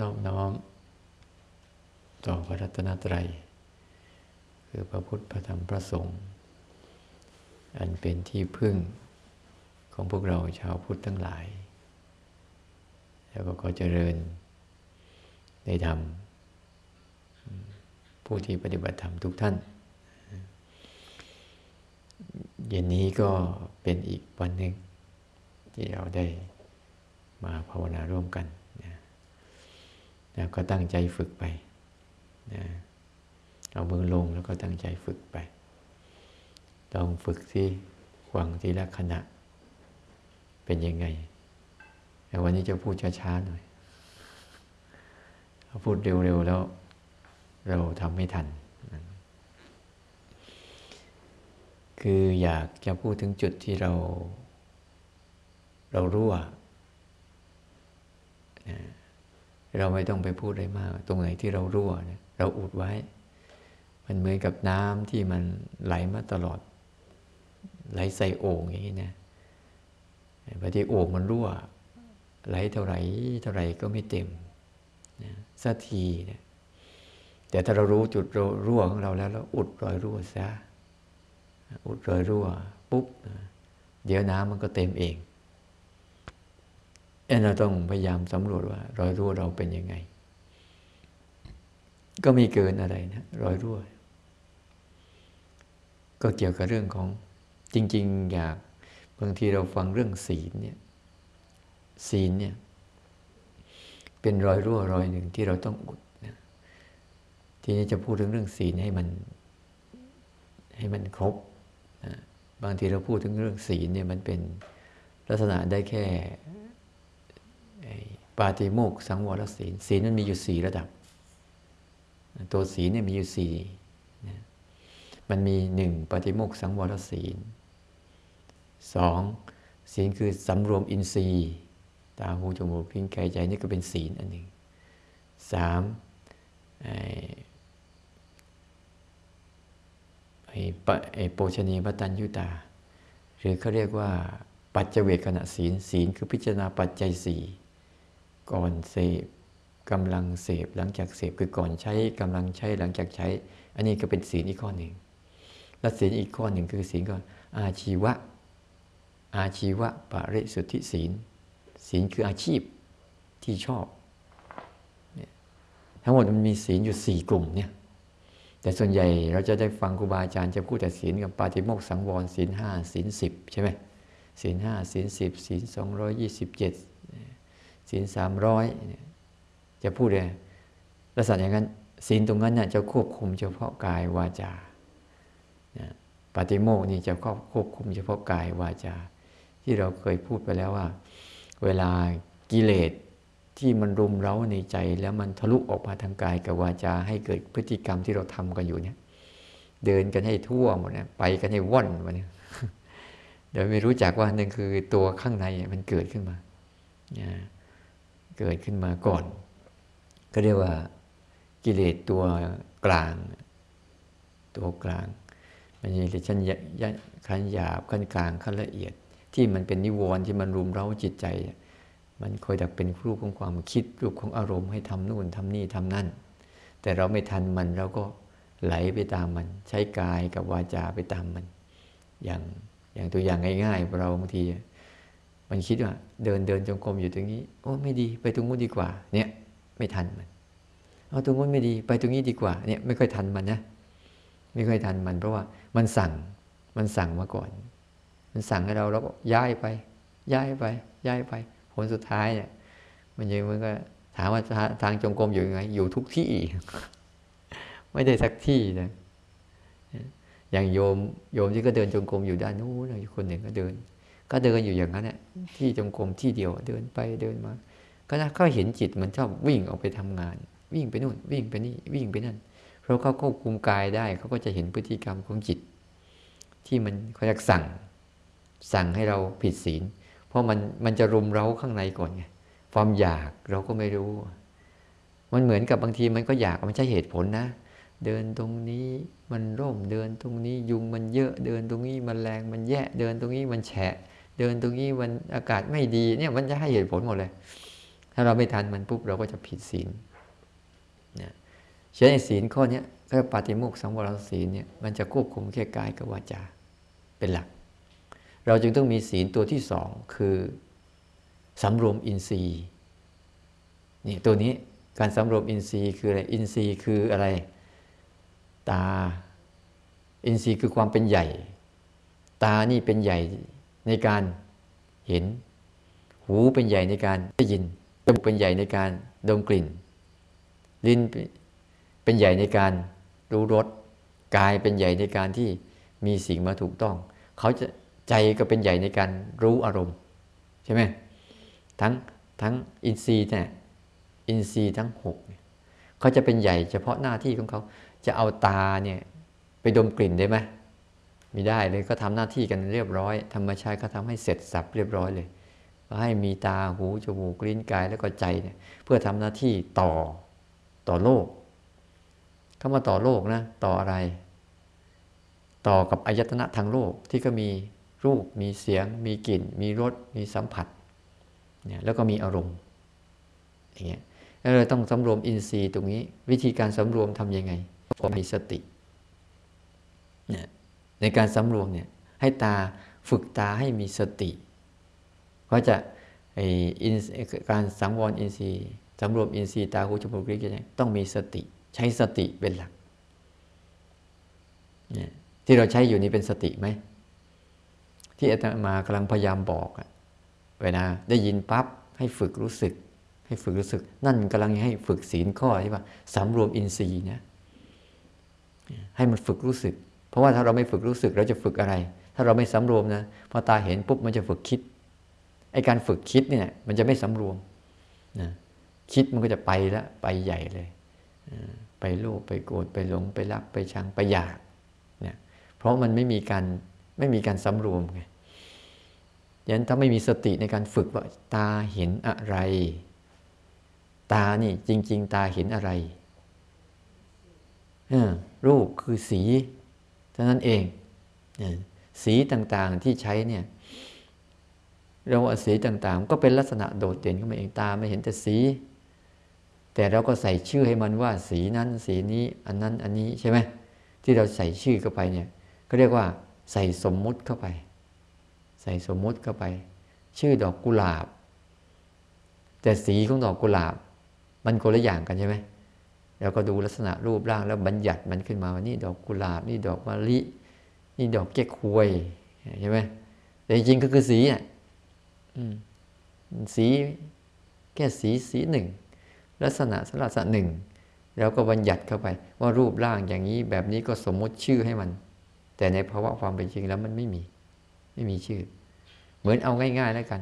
นอบน้อม ต่อพระรัตนตรัย คือพระพุทธพระธรรมพระสงฆ์อันเป็นที่พึ่งของพวกเราชาวพุทธทั้งหลาย แล้วก็ขอเจริญในธรรม ผู้ที่ปฏิบัติธรรมทุกท่าน เย็นนี้ก็เป็นอีกวันหนึ่งที่เราได้มาภาวนาร่วมกัน แล้วก็ตั้งใจฝึกไปนะเอามือลงแล้วก็ตั้งใจฝึกไป ต้องฝึกที่ฟังทีละขณะ เป็นยังไง แต่วันนี้จะพูดช้าๆหน่อยพูดเร็วๆแล้วเราทำไม่ทัน คืออยากจะพูดถึงจุดที่เรา เรารู้ว่า เราไม่ต้องไปพูดอะไรมาก ตรงไหนที่เรารั่วเนี่ยเราอุดไว้ มันเหมือนกับน้ำที่มันไหลมาตลอด ไหลใส่โอ่งอย่างนี้นะพอที่โอ่งมันรั่ว ไหลเท่าไหร่เท่าไหร่ก็ไม่เต็มนะสักทีนี่ยแต่ถ้าเรารู้จุดรั่วของเราแล้วเราอุดรอยรั่วซะอุดรอยรั่วปุ๊บเดี๋ยวน้ำมันก็เต็มเอง เราต้องพยายามสำรวจว่า รอยรั่วเราเป็นยังไง ก็มีเกินอะไรนะรอยรั่ว ก็เกี่ยวกับเรื่องของจริง ๆ อยากบางทีเราฟังเรื่องศีลเนี่ยศีลเนี่ย เป็นรอยรั่วรอยหนึ่งที่เราต้องอุดนะทีนี้จะพูดถึงเรื่องศีลให้มัน ให้มันครบนะบางทีเราพูดถึงเรื่องศีลเนี่ยมันเป็นลักษณะได้แค่ ปาติโมกสังวรศีลศีลมันมีอยู่สี่ระดับ ตัวศีลเนี่ยมีอยู่สี่มันมีหนึ่งปฏิโมกสังวรศีลสองศีลคือสำรวมอินทรีย์ตาหูจมูกพิ้งกายใจนี่ก็เป็นศีลอันหนึ่งสามไอ้โปชนีปตัญยุตา หรือเขาเรียกว่าปัจเจเวกขณะศีลศีลคือพิจารณาปัจจัยสี่ ก่อนเสพกำลังเสพหลังจากเสพคือก่อนใช้กำลังใช้หลังจากใช้ อันนี้ก็เป็นศีลอีกข้อหนึ่งและศีลอีกข้อหนึ่งคือศีลก่อนอาชีวะ อาชีวะปริสุทธิศีล ศีลคืออาชีพที่ชอบ ทั้งหมดมันมีศีลอยู่สี่กลุ่มเนี่ยแต่ส่วนใหญ่เราจะได้ฟังครูบาอาจารย์จะพูดแต่ศีลกับปาฏิโมกสังวรศีลห้าศีลสิบใช่ไหมศีลห้าศีลสิบศีลสองร้อยยี่สิบเจ็ด ศีลสามร้อยจะพูดเลยลักษณะอย่างนั้นศีลตรงนั้นเนี่ยจะควบคุมเฉพาะกายวาจาปฏิโมกนี่จะครอบควบคุมเฉพาะกายวาจา ที่เราเคยพูดไปแล้วว่า เวลากิเลสที่มันรุมเร้าในใจ แล้วมันทะลุออกมาทางกายกับวาจา ให้เกิดพฤติกรรมที่เราทำกันอยู่เนี่ยเดินกันให้ทั่วหมดเนี่ยไปกันให้ว่อนมาเนี่ยเดี๋ยวไม่รู้จักว่าหนั่นคือตัวข้างในมันเกิดขึ้นมา เกิดขึ้นมาก่อน ก็เรียกว่ากิเลสตัวกลาง ตัวกลาง มันมีชั้นขั้นหยาบขั้นกลางขั้นละเอียด ที่มันเป็นนิวรณ์ที่มันรุมเร้าจิตใจ มันคอยดักเป็นรูปของความคิดรูปของอารมณ์ให้ทำนู่นทำนี่ทำนั่น แต่เราไม่ทันมันเราก็ไหลไปตามมัน ใช้กายกับวาจาไปตามมัน อย่างอย่างตัวอย่างง่ายๆเราบางที มันคิดว่า เดินเดินจงกรมอยู่ตรงนี้ โอ้ไม่ดีไปตรงนู้นดีกว่า เนี่ยไม่ทันมันเอาตรงนู้นไม่ดีไปตรงนี้ดีกว่า เนี่ยไม่ค่อยทันมันนะไม่ค่อยทันมัน เพราะว่ามันสั่งมันสั่งมาก่อน มันสั่งให้เราเราก็ย้ายไป ย้ายไป ย้ายไป ผลสุดท้ายเนี่ย มันยังมันก็ถามว่าทางจงกรมอยู่ยังไง อยู่ทุกที่ ไม่ได้สักที่นะอย่างโยมโยมที่ก็เดินจงกรมอยู่ด้านนู้นคนหนึ่งก็เดิน ก็เดินอยู่อย่างนั้นเนี่ยที่จงกรมที่เดียวเดินไปเดินมา ก็นะเขาเห็นจิตมันชอบวิ่งออกไปทำงาน วิ่งไปนู่นวิ่งไปนี่วิ่งไปนั่น เพราะเขาควบคุมกายได้เขาก็จะเห็นพฤติกรรมของจิต ที่มันเขาจะสั่ง สั่งให้เราผิดศีล เพราะมันมันจะรุมเร้าข้างในก่อนไงความอยากเราก็ไม่รู้ มันเหมือนกับบางทีมันก็อยากมันใช่เหตุผลนะ เดินตรงนี้มันร่มเดินตรงนี้ยุงมันเยอะเดินตรงนี้มันแรงมันแย่เดินตรงนี้มันแฉะ เดินตรงนี้มันอากาศไม่ดีเนี่ยมันจะให้เหตุผลหมดเลย ถ้าเราไม่ทันมันปุ๊บเราก็จะผิดศีลนะฉะนั้นศีลข้อนี้ก็ปฏิโมกสังวรศีลเนี่ยมันจะควบคุมแค่กายกับวาจาเป็นหลัก เราจึงต้องมีศีลตัวที่สองคือสำรวมอินทรีย์นี่ตัวนี้การสำรวมอินทรีย์คืออะไรอินทรีย์คืออะไร ตา อินทรีย์คือความเป็นใหญ่ ตานี่เป็นใหญ่ ในการเห็น หูเป็นใหญ่ในการได้ยินจมูกเป็นใหญ่ในการดมกลิ่น ลิ้นเป็นใหญ่ในการรู้รสกายเป็นใหญ่ในการที่มีสิ่งมาถูกต้อง เขาจะใจก็เป็นใหญ่ในการรู้อารมณ์ ใช่ไหมทั้งทั้งอินทรีย์เนี่ยอินทรีย์ทั้งหกเขาจะเป็นใหญ่เฉพาะหน้าที่ของเขา จะเอาตาเนี่ยไปดมกลิ่นได้ไหม ม่ได้เลยก็ทำหน้าที่กันเรียบร้อย ธรรมชาติก็ทำให้เสร็จสับเรียบร้อยเลยให้มีตาหูจมูกลิ้นกายแล้วก็ใจเนี่ยเพื่อทำหน้าที่ต่อต่อโลกเข้ามาต่อโลกนะต่ออะไร ต่อกับอายตนะทางโลกที่ก็มีรูปมีเสียง มีกลิ่น มีรสมีสัมผัสเนี่ยแล้วก็มีอารมณ์อย่างเงี้ยแล้วเราต้องสำรวมอินทรีย์ตรงนี้ วิธีการสำรวมทํำยังไงก็มีสติเนี่ย ในการสำรวมเนี่ยให้ตาฝึกตาให้มีสติก็จะไอการสังวรอินทรีย์สำรวมอินทรีย์ตาหูจมูกลิ้นกายต้องมีสติ ใช้สติเป็นหลักเนี่ยที่เราใช้อยู่นี้เป็นสติไหมที่อาตมากำลังพยายามบอกอะเวลาได้ยินปั๊บให้ฝึกรู้สึก ให้ฝึกรู้สึก นั่นกำลังให้ฝึกศีลข้อที่ว่าสำรวมอินทรีย์นะให้มันฝึกรู้สึก ราะว่าถ้าเราไม่ฝึกรู้สึกเราจะฝึกอะไร ถ้าเราไม่สำรวมนะพอตาเห็นปุ๊บมันจะฝึกคิดไอการฝึกคิดเนี่ยมันจะไม่สำรวมนะคิดมันก็จะไปล้วไปใหญ่เลย ไปโลภไปโกรธไปหลงไปรักไปชังไปอยากเนี่ยเพราะมันไม่มีการไม่มีการสำรวมไงยันถ้าไม่มีสติในการฝึกว่าตาเห็นอะไร ตานี่จริง ๆ ตาเห็นอะไรรูปคือสี เท่านั้นเอง สีต่างๆที่ใช้เนี่ยเราว่าสีต่างๆ ก็เป็นลักษณะโดดเด่นขึ้นมาเองตาไม่เห็นแต่สี แต่เราก็ใส่ชื่อให้มันว่า สีนั้นสีนี้อันนั้นอันนี้ใช่ไหมที่เราใส่ชื่อเข้าไปเนี่ยก็เรียกว่า ใส่สมมุติเข้าไป ใส่สมมุติเข้าไป ชื่อดอกกุหลาบ แต่สีของดอกกุหลาบ มันคนละอย่างกันใช่ไหม เราก็ดูลักษณะรูปร่างแล้วบัญญัติมันขึ้นมาว่านี่ดอกกุหลาบ นี่ดอกมะลิ นี่ดอกแก้ควยใช่ไหมแต่จริงก็คือสีอะสีแค่สีสีหนึ่ง ลักษณะสลักษณะหนึ่งเราก็บัญญัติเข้าไป ว่ารูปร่างอย่างนี้แบบนี้ก็สมมติชื่อให้มัน แต่ในภาวะความเป็นจริงแล้วมันไม่มี ไม่มีชื่อ เหมือนเอาง่ายๆแล้วกัน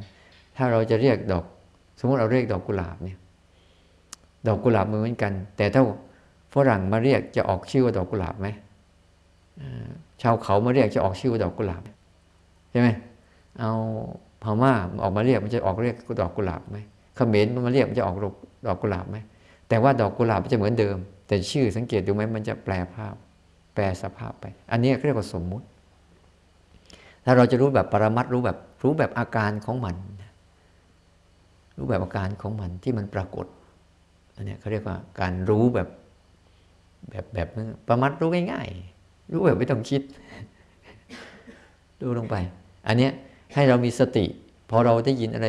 ถ้าเราจะเรียกดอก สมมติเราเรียกดอกกุหลาบเนี่ย ดอกกุหลาบเหมือนกัน แต่ถ้าฝรั่งมาเรียกจะออกชื่อว่าดอกกุหลาบไหมชาวเขามาเรียกจะออกชื่อว่าดอกกุหลาบใช่ไหมเอาพม่าออกมาเรียกมันจะออกเรียกดอกกุหลาบไหมเขมรมันมาเรียกมันจะออกดอกกุหลาบไหมแต่ว่าดอกกุหลาบมันจะเหมือนเดิม แต่ชื่อสังเกตดูไหมมันจะแปลภาพ แปลสภาพไป อันนี้เรียกว่าสมมุติ ถ้าเราจะรู้แบบปรมัตรู้แบบรู้แบบอาการของมัน รู้แบบอาการของมันที่มันปรากฏ อันนี้เขาเรียกว่าการรู้แบบแบบแบบประมัดรู้ง่ายๆ รู้แบบไม่ต้องคิด รู้ลงไป อันเนี้ยให้เรามีสติ พอเราได้ยินอะไร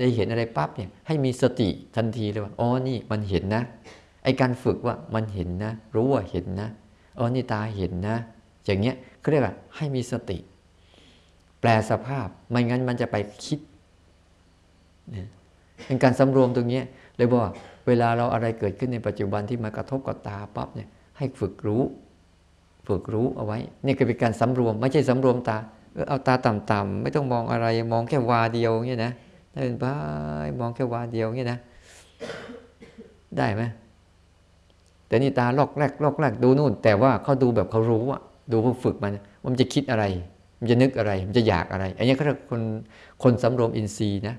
ได้เห็นอะไรปั๊บเนี่ยให้มีสติทันทีเลยว่าอ๋อนี่มันเห็นนะไอการฝึกว่ามันเห็นนะ รู้ว่าเห็นนะอ๋อนี่ตาเห็นนะ อย่างเงี้ยเขาเรียกว่าให้มีสติ แปลสภาพไม่งั้นมันจะไปคิดเนี่ยเป็นการสำรวมตรงนี้เลยบอก เวลาเราอะไรเกิดขึ้นในปัจจุบันที่มากระทบกับตาปั๊บเนี่ยให้ฝึกรู้ ฝึกรู้เอาไว้ นี่ก็เป็นการสำรวม ไม่ใช่สำรวมตาเออเอาตาต่ำๆไม่ต้องมองอะไรมองแค่วาเดียวเงี้ยนะเดินไปมองแค่วาเดียวเงี้ยนะ ได้ไหมแต่นี่ตาลอกแรกลอกแรกดูนู่น แต่ว่าเขาดูแบบเขารู้อะดูเพื่อฝึกมันมันจะคิดอะไร มันจะนึกอะไร มันจะอยากอะไร อันนี้เขาเรียกคนคนสำรวมอินทรีย์นะ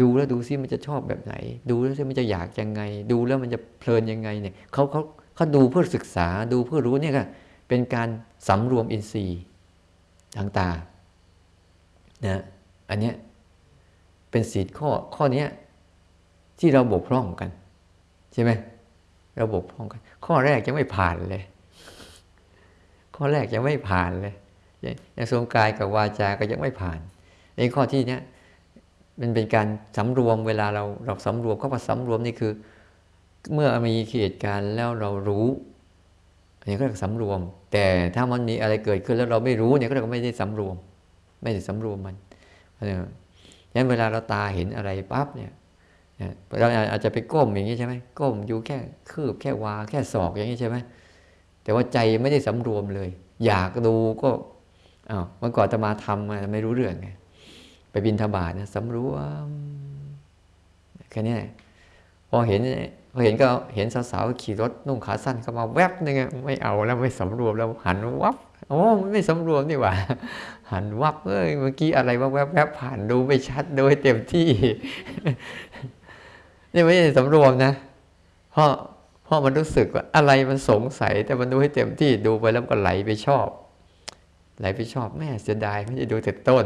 ดูแล้วดูซิมันจะชอบแบบไหน ดูแล้วซิมันจะอยากยังไง ดูแล้วมันจะเพลินยังไงเนี่ยเขาเขาเขาดูเพื่อศึกษาดูเพื่อรู้เนี่ยก็เป็นการสำรวมอินทรีย์ทางตานะอันเนี้ยเป็นศีลข้อข้อเนี้ยที่เราบกพร่องกัน ใช่ไหมเราบกพร่องกัน ข้อแรกจะไม่ผ่านเลย ข้อแรกยังไม่ผ่านเลยย่างทรงกายกับวาจาก็ยังไม่ผ่านในข้อที่เนี้ย มันเป็นการสำรวมเวลาเราเราสำรวมเข้ามาสำรวมนี่คือ เมื่อมีเหตุการณ์แล้วเรารู้อันนี้ก็เรียกสำรวม แต่ถ้ามันมีอะไรเกิดขึ้นแล้วเราไม่รู้เนี่ยก็เรียกว่าไม่ได้สำรวม ไม่ได้สำรวมมันเพราะฉะนั้นเวลาเราตาเห็นอะไรปั๊บเนี่ยเราอาจจะไปก้มอย่างนี้ใช่ไหมก้มอยู่แค่คืบแค่วาแค่ศอกอย่างนี้ใช่ไหมแต่ว่าใจไม่ได้สำรวมเลย อยากดูก็อ้าวเมื่อก่อนจะมาทำไม่รู้เรื่องไง ไปบินทบาทนะสำรวมแค่นี้พอเห็นพอเห็นก็เห็นสาวๆขี่รถนุ่งขาสั้นเข้ามาแวบนึงไม่เอาแล้วไม่สำรวมแล้วหันวับโอ้ไม่สำรวมนี่หว่า หันวับเอ้ยเมื่อกี้อะไรว่าแวบแวบผ่านดูไม่ชัดโดยเต็มที่ นี่ไม่ใช่สำรวมนะเพราะเพราะมันรู้สึกว่าอะไรมันสงสัย แต่มันดูให้เต็มที่ดูไปแล้วก็ไหลไปชอบ ไหลไปชอบแม่เสียดายไม่ได้ดูแต่ต้น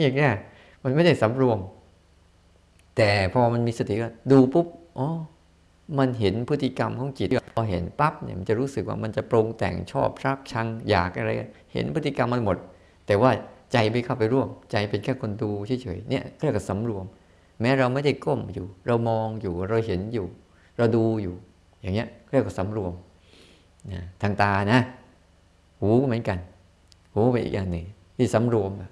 อย่างเงี้ยมันไม่ได้สำรวม แต่พอมันมีสติก็ดูปุ๊บอ๋อมันเห็นพฤติกรรมของจิตพอเห็นปั๊บเนี่ยมันจะรู้สึกว่ามันจะปรุงแต่งชอบรักชังอยากอะไร เห็นพฤติกรรมมันหมด แต่ว่าใจไม่เข้าไปร่วม ใจเป็นแค่คนดูเฉยๆเนี่ยเรียกว่าสำรวม แม้เราไม่ได้ก้มอยู่ เรามองอยู่เราเห็นอยู่ เราดูอยู่ อย่างเงี้ยเรียกว่าสำรวมนะทางตานะ หูเหมือนกัน หูเป็นอีกอย่างหนึ่งที่สำรวมเพ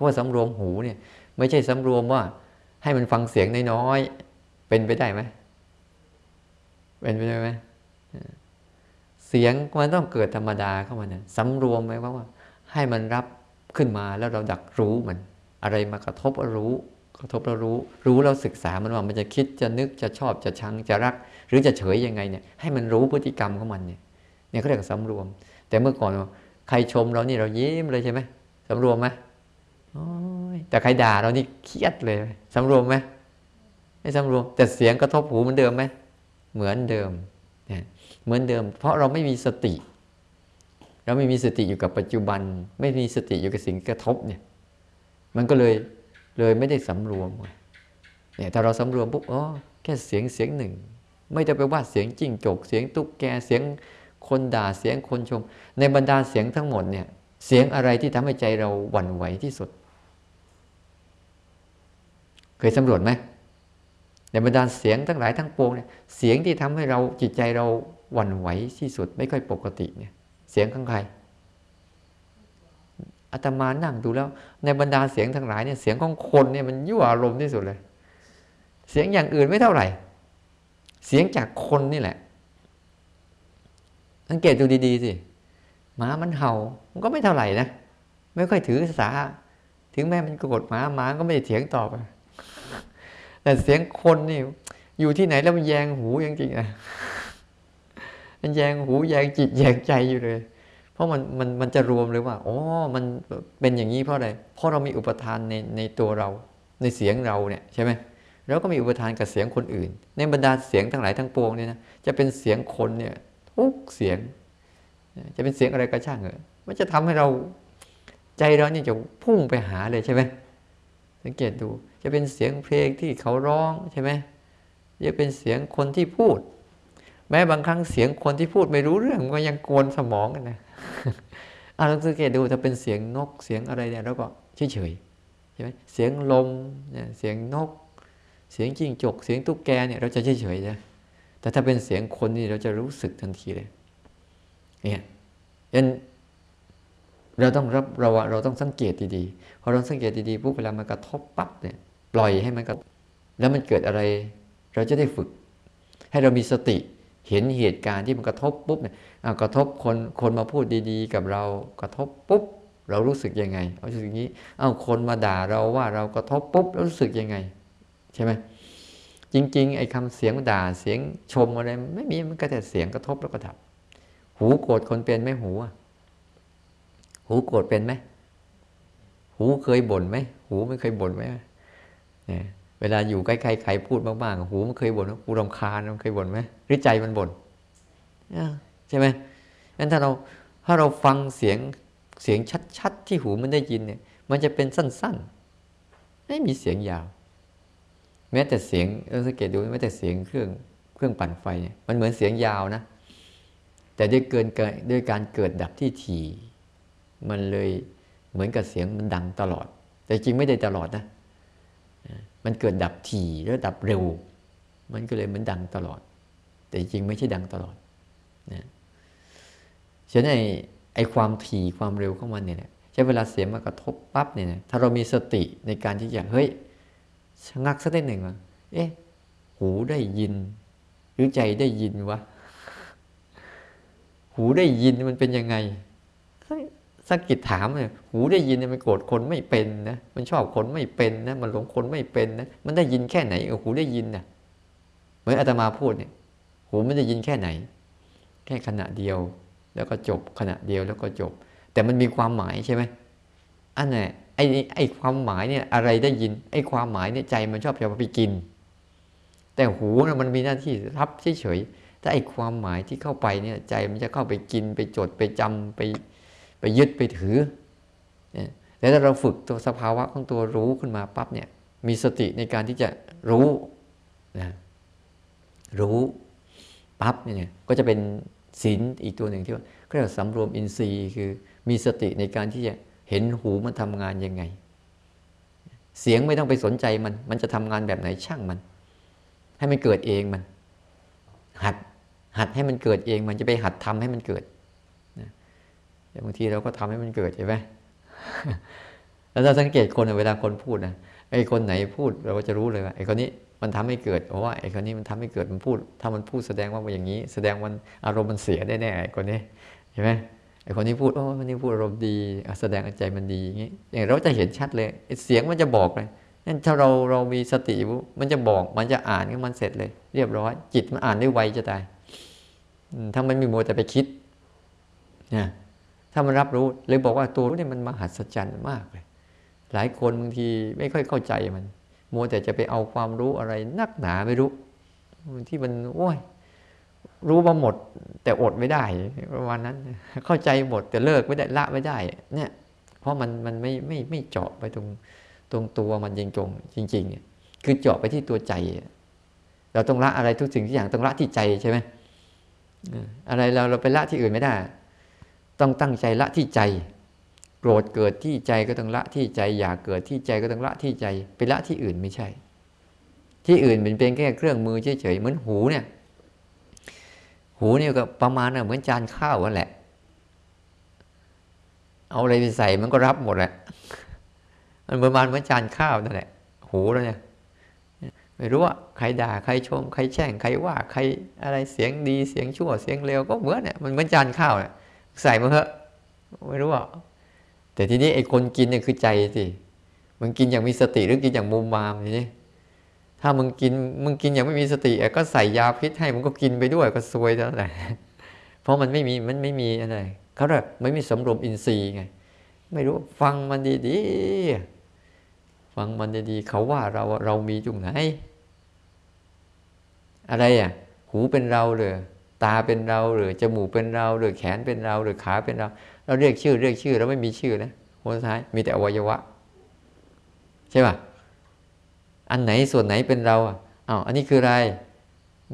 ราะว่าสำรวมหูเนี่ย ไม่ใช่สำรวมว่า ให้มันฟังเสียงน้อยๆเป็นไปได้ไหมเป็นไปได้ไหมเสียงมันต้องเกิดธรรมดาเข้ามาเนี่ยสำรวมไหมว่า ให้มันรับขึ้นมาแล้วเราดักรู้มัน อะไรมากระทบรู้ กระทบเรารู้ รู้เราศึกษามันว่ามันจะคิดจะนึกจะชอบจะชังจะรัก หรือจะเฉยยังไงเนี่ย ให้มันรู้พฤติกรรมของมันเนี่ยเนี่ยเขาเรียกสำรวม แต่เมื่อก่อนใครชมเรานี่เรายิ้มเลยใช่ไหมสำรวมไหม แต่ใครด่าเรานี่เครียดเลยสำรวมไหมไม่สำรวม แต่เสียงกระทบหูเหมือนเดิมไหมเหมือนเดิมเหมือนเดิม เพราะเราไม่มีสติ เราไม่มีสติอยู่กับปัจจุบัน ไม่มีสติอยู่กับสิ่งกระทบเนี่ย มันก็เลยเลยไม่ได้สำรวมเนี่ยถ้าเราสำรวมปุ๊บอ๋อแค่เสียงเสียงหนึ่ง ไม่ได้ไปว่าเสียงจิ้งจก เสียงตุ๊กแกเสียงคนด่าเสียงคนชม ในบรรดาเสียงทั้งหมดเนี่ย เสียงอะไรที่ทำให้ใจเราหวั่นไหวที่สุด เคยสำรวจไหมในบรรดาเสียงทั้งหลายทั้งปวงเนี่ยเสียงที่ทำให้เราจิตใจเราหวั่นไหวที่สุดไม่ค่อยปกติเนี่ยเสียงของใครอาตมานั่งดูแล้ว ในบรรดาเสียงทั้งหลายเนี่ยเสียงของคนเนี่ยมันยั่วอารมณ์ที่สุดเลย เสียงอย่างอื่นไม่เท่าไหร่ เสียงจากคนนี่แหละ สังเกตดูดีๆสิหมามันเห่ามันก็ไม่เท่าไหร่นะไม่ค่อยถือสา ถึงแม้มันโกรธหมาหมาก็ไม่ได้เถียงตอบ แต่เสียงคนนี่ อยู่ที่ไหนแล้วมันแยงหูจริงๆนะมันแยงหูแยงจิตแยงใจอยู่เลย เพราะมันมันมันจะรวมเลยว่าอ๋อมันเป็นอย่างนี้เพราะอะไรเพราะเรามีอุปทานในในตัวเรา ในเสียงเราเนี่ยใช่ไหมแล้วก็มีอุปทานกับเสียงคนอื่น ในบรรดาเสียงทั้งหลายทั้งปวงเนี่ยนะจะเป็นเสียงคนเนี่ยทุกเสียง จะเป็นเสียงอะไรก็ช่างเถอะมันจะทำให้เราใจเราเนี่ยจะพุ่งไปหาเลยใช่ไหม สังเกตดู จะเป็นเสียงเพลงที่เขาร้องใช่ไหมจะเป็นเสียงคนที่พูด แม้บางครั้งเสียงคนที่พูดไม่รู้เรื่องก็ยังโกนสมองกันนะอาลองสังเกตดูถ้าเป็นเสียงนกเสียงอะไรเนี่ยเราก็เฉยเฉยใช่ไหมเสียงลมเนี่ยเสียงนก เสียงจิ้งจก เสียงตุ๊กแกเนี่ยเราจะเฉยเฉยนะแต่ถ้าเป็นเสียงคนนี่เราจะรู้สึกทันทีเลยเนี่ยยัน เราต้องรับเราเราต้องสังเกตดีๆพอเราสังเกตดีๆปุ๊บเวลามันกระทบปั๊บเนี่ยปล่อยให้มันกระแล้วมันเกิดอะไร เราจะได้ฝึก ให้เรามีสติเห็นเหตุการณ์ที่มันกระทบปุ๊บเนี่ยกระทบคนคนมาพูดดีๆ กับเรากระทบปุ๊บเรารู้สึกยังไงเอาสึกอย่างนี้ เอ้าคนมาด่าเราว่าเรากระทบปุ๊บเรารู้สึกยังไง ใช่ไหมจริง ๆ ไอ้คำเสียงด่าเสียงชมอะไรไม่มีมันก็แต่เสียงกระทบแล้วก็ดับ หูโกรธคนเป็นไหมหูอะ หูโกรธเป็นไหม หูเคยบ่นไหม หูไม่เคยบ่นไหมเนี่ยเวลาอยู่ใกล้ๆใครพูดมากๆ หูมันเคยบ่นว่ากูรำคาญมันเคยบ่นไหมหรือใจมันบ่นใช่ไหมงั้นถ้าเราถ้าเราฟังเสียงเสียงชัดๆ ที่หูมันได้ยินเนี่ย มันจะเป็นสั้นๆ ไม่มีเสียงยาว แม้แต่เสียงเราสังเกตดูแม้แต่เสียงเครื่องเครื่องปั่นไฟเนี่ยมันเหมือนเสียงยาวนะ แต่ด้วยเกินด้วยการเกิดดับที่ถี่ มันเลยเหมือนกับเสียงมันดังตลอด แต่จริงไม่ได้ตลอดนะมันเกิดดับถี่แล้วดับเร็ว มันก็เลยเหมือนดังตลอด แต่จริงไม่ใช่ดังตลอดนะฉะนั้นไอ้ไอความถี่ความเร็วของมันเนี่ยใช้เวลาเสียงมากระทบปั๊บเนี่ยถ้าเรามีสติในการที่จะเฮ้ยชะงักสักนิดหนึ่งว่าเอ๊ะหูได้ยิน หรือใจได้ยินวะหูได้ยินมันเป็นยังไง สักกิจถามเลยหูได้ยินเนี่ยมันโกรธคนไม่เป็นนะมันชอบคนไม่เป็นนะมันหลงคนไม่เป็นนะมันได้ยินแค่ไหนเออหูได้ยินนะเหมือนอาตมาพูดเนี่ยหูไม่ได้ยินแค่ไหน แค่ขณะเดียว แล้วก็จบขณะเดียวแล้วก็จบ แต่มันมีความหมายใช่ไหมอันไหนไอ้ไอ้ความหมายเนี่ยอะไรได้ยินไอ้ความหมายเนี่ยใจมันชอบจะไปกิน แต่หูนะมันมีหน้าที่รับเฉยๆแต่ไอ้ความหมายที่เข้าไปเนี่ยใจมันจะเข้าไปกินไปจดไปจำไป ไปยึดไปถือแต่ถ้าเราฝึกตัวสภาวะของตัวรู้ขึ้นมาปั๊บเนี่ย มีสติในการที่จะรู้นะรู้ปั๊บเนี่ยก็จะเป็นศีลอีกตัวหนึ่งที่ว่าเรียกว่าสำรวมอินทรีย์คือมีสติในการที่จะเห็นหูมันทำงานยังไง เสียงไม่ต้องไปสนใจมัน มันจะทำงานแบบไหนช่างมัน ให้มันเกิดเองมัน หัดหัดให้มันเกิดเองมันจะไปหัดทำให้มันเกิด แต่บางทีเราก็ทำให้มันเกิดใช่ไหมแล้วเราสังเกตคนเวลาคนพูดนะไอ้คนไหนพูดเราก็จะรู้เลยว่าไอ้คนนี้มันทำให้เกิดเพราะว่าไอ้คนนี้มันทำให้เกิดมันพูด ถ้ามันพูดแสดงว่ามันอย่างนี้ แสดงมันอารมณ์มันเสียแน่ไอ้คนนี้ใช่ไหมไอ้คนนี้พูดโอ้คนนี้พูดอารมณ์ดีแสดงใจมันดีอย่างนี้อย่างเราจะเห็นชัดเลยเสียงมันจะบอกเลยนั่นถ้าเราเรามีสติมันจะบอกมันจะอ่านก็มันเสร็จเลย เรียบร้อยจิตมันอ่านได้ไวจะตายถ้ามันมีโมแต่ไปคิดนะ ถ้ามันรับรู้เลยบอกว่าตัวรู้เนี่ยมันมหัศจรรย์มากเลย หลายคนบางทีไม่ค่อยเข้าใจมัน มัวแต่จะไปเอาความรู้อะไรนักหนาไม่รู้ที่มันโอ้ยรู้มาหมด แต่อดไม่ได้ประมาณนั้น เข้าใจหมดแต่เลิกไม่ได้ละไม่ได้ เนี่ย เพราะมันมันไม่ไม่ไม่เจาะไปตรงตรงตัวมันจริงจงจริงๆคือเจาะไปที่ตัวใจ เราต้องละอะไรทุกสิ่งทุกอย่างต้องละที่ใจใช่ไหมอะไรเราเราไปละที่อื่นไม่ได้ ต้องตั้งใจละที่ใจ โกรธเกิดที่ใจก็ต้องละที่ใจ อยากเกิดที่ใจก็ต้องละที่ใจ ไปละที่อื่นไม่ใช่ ที่อื่นเป็นเพียงแค่เครื่องมือเฉยๆเหมือนหูเนี่ย หูเนี่ยก็ประมาณเหมือนจานข้าวนั่นแหละ เอาอะไรไปใส่มันก็รับหมดแหละมันประมาณเหมือนจานข้าวนั่นแหละ หูแล้วเนี่ยไม่รู้ว่าใครด่าใครชม ใครแช่งใครว่าใครอะไรเสียงดีเสียงชั่วเสียงเลวก็เหมือนเนี่ยมันเหมือนจานข้าวเนี่ย ใส่มาเถอะไม่รู้อะแต่ทีนี้ไอ้คนกินเนี่ยคือใจสิมันกินอย่างมีสติหรือกินอย่างมุมมามทีนี้ถ้ามึงกินมึงกินอย่างไม่มีสติก็ใส่ยาพิษให้มึงก็กินไปด้วยก็ซวยเท่าไหร่เพราะมันไม่มีมันไม่มีอะไรเขาเรียกไม่มีสำรวมอินทรีย์ไง ไม่รู้ฟังมันดีๆฟังมันดีๆเขาว่าเราเรามีจุงไหน อะไรอะ หูเป็นเราเลย ตาเป็นเราหรือจมูกเป็นเรา หรือแขนเป็นเรา หรือขาเป็นเรา เราเรียกชื่อเรียกชื่อเราไม่มีชื่อนะคนสุดท้ายมีแต่อวัยวะ ใช่ป่ะอันไหนส่วนไหนเป็นเราอะอ้าวอันนี้คืออะไร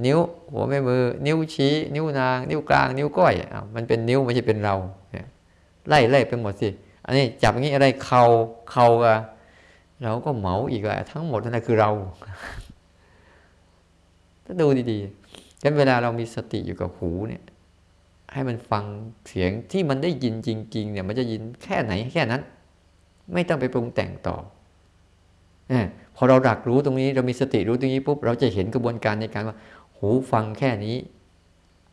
นิ้วหัวแม่มือ นิ้วชี้ นิ้วนาง นิ้วกลาง นิ้วก้อยอ้าวมันเป็นนิ้วไม่ใช่เป็นเราไล่ไล่ไปหมดสิอันนี้จับอย่างนี้อะไรเข่าเข่าอะเราก็เหมาอีกอะทั้งหมดนั่นคือเราถ้าดูดีๆ ฉะนั้นเวลาเรามีสติอยู่กับหูเนี่ยให้มันฟังเสียงที่มันได้ยินจริง ๆ เนี่ย มันจะยินแค่ไหนแค่นั้น ไม่ต้องไปปรุงแต่งต่อเนี่ยพอเราดักรู้ตรงนี้เรามีสติรู้ตรงนี้ปุ๊บเราจะเห็นกระบวนการในการว่า หูฟังแค่นี้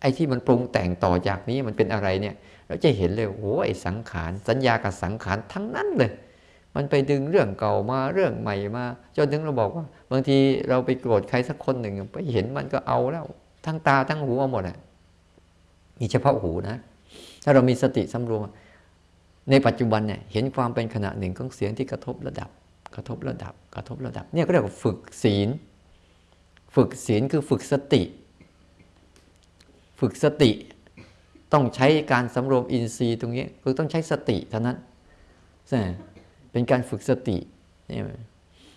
ไอ้ที่มันปรุงแต่งต่อจากนี้มันเป็นอะไรเนี่ย เราจะเห็นเลยโอ้ไอ้สังขารสัญญากับสังขารทั้งนั้นเลย มันไปดึงเรื่องเก่ามาเรื่องใหม่มาจนถึงเราบอกว่า บางทีเราไปโกรธใครสักคนหนึ่งไปเห็นมันก็เอาแล้ว ทั้งตาทั้งหูเอาหมดอะมีเฉพาะหูนะ ถ้าเรามีสติสำรวม ในปัจจุบันเนี่ยเห็นความเป็นขณะหนึ่งของเสียงที่กระทบระดับ กระทบระดับ กระทบระดับ เนี่ยก็เรียกว่าฝึกศีล ฝึกศีลคือฝึกสติ ฝึกสติต้องใช้การสำรวมอินทรีย์ตรงนี้คือต้องใช้สติเท่านั้นเป็นการฝึกสตินี่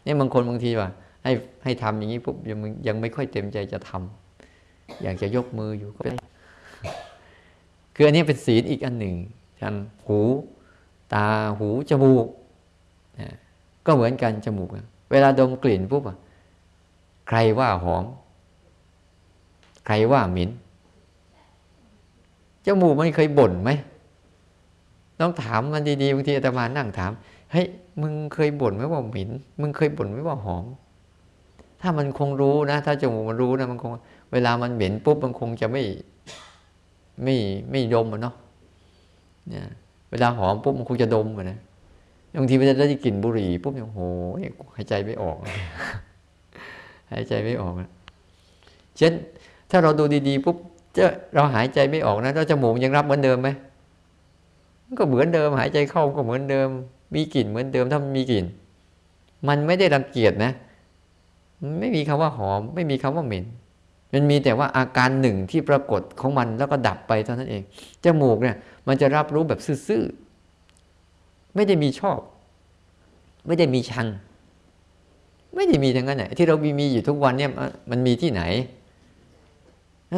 นี่บางคนบางทีว่าให้ให้ทำอย่างนี้ปุ๊บยังยังไม่ค่อยเต็มใจจะทำ อยากจะยกมืออยู่ก็ไม่คืออันนี้เป็นศีลอีกอันหนึ่งทางหูตาหูจมูกก็เหมือนกันจมูกเวลาดมกลิ่นปุ๊บอะใครว่าหอม ใครว่าหม็นจมูกมันเคยบ่นไหมต้องถามมันดีๆบางทีอาตมานั่งถามเฮ้ยมึงเคยบ่นไหมว่าหม็นมึงเคยบ่นไหมว่าหอม ถ้ามันคงรู้นะ ถ้าจมูกมันรู้นะมันคง เวลามันเหม็นปุ๊บมันคงจะไม่ไม่ไม่ดมมันเนาะเนี่ยเวลาหอมปุ๊บมันคงจะดมมันนะบางทีมันจะได้กลิ่นบุหรี่ปุ๊บเนี่ยโอ้โหหายใจไม่ออก หายใจไม่ออกเช่นถ้าเราดูดีๆปุ๊บจะเราหายใจไม่ออกนะแล้วจมูกยังรับเหมือนเดิมไหมก็เหมือนเดิม หายใจเข้าก็เหมือนเดิม มีกลิ่นเหมือนเดิมถ้ามันมีกลิ่น มันไม่ได้รังเกียจนะ ไม่มีคำว่าหอม ไม่มีคำว่าเหม็น มันมีแต่ว่าอาการหนึ่งที่ปรากฏของมันแล้วก็ดับไปเท่านั้นเอง จมูกเนี่ยมันจะรับรู้แบบซื่อๆ ไม่ได้มีชอบ ไม่ได้มีชัง ไม่ได้มีทั้งนั้นไหนที่เรามีมีอยู่ทุกวันเนี่ยมันมีที่ไหนอ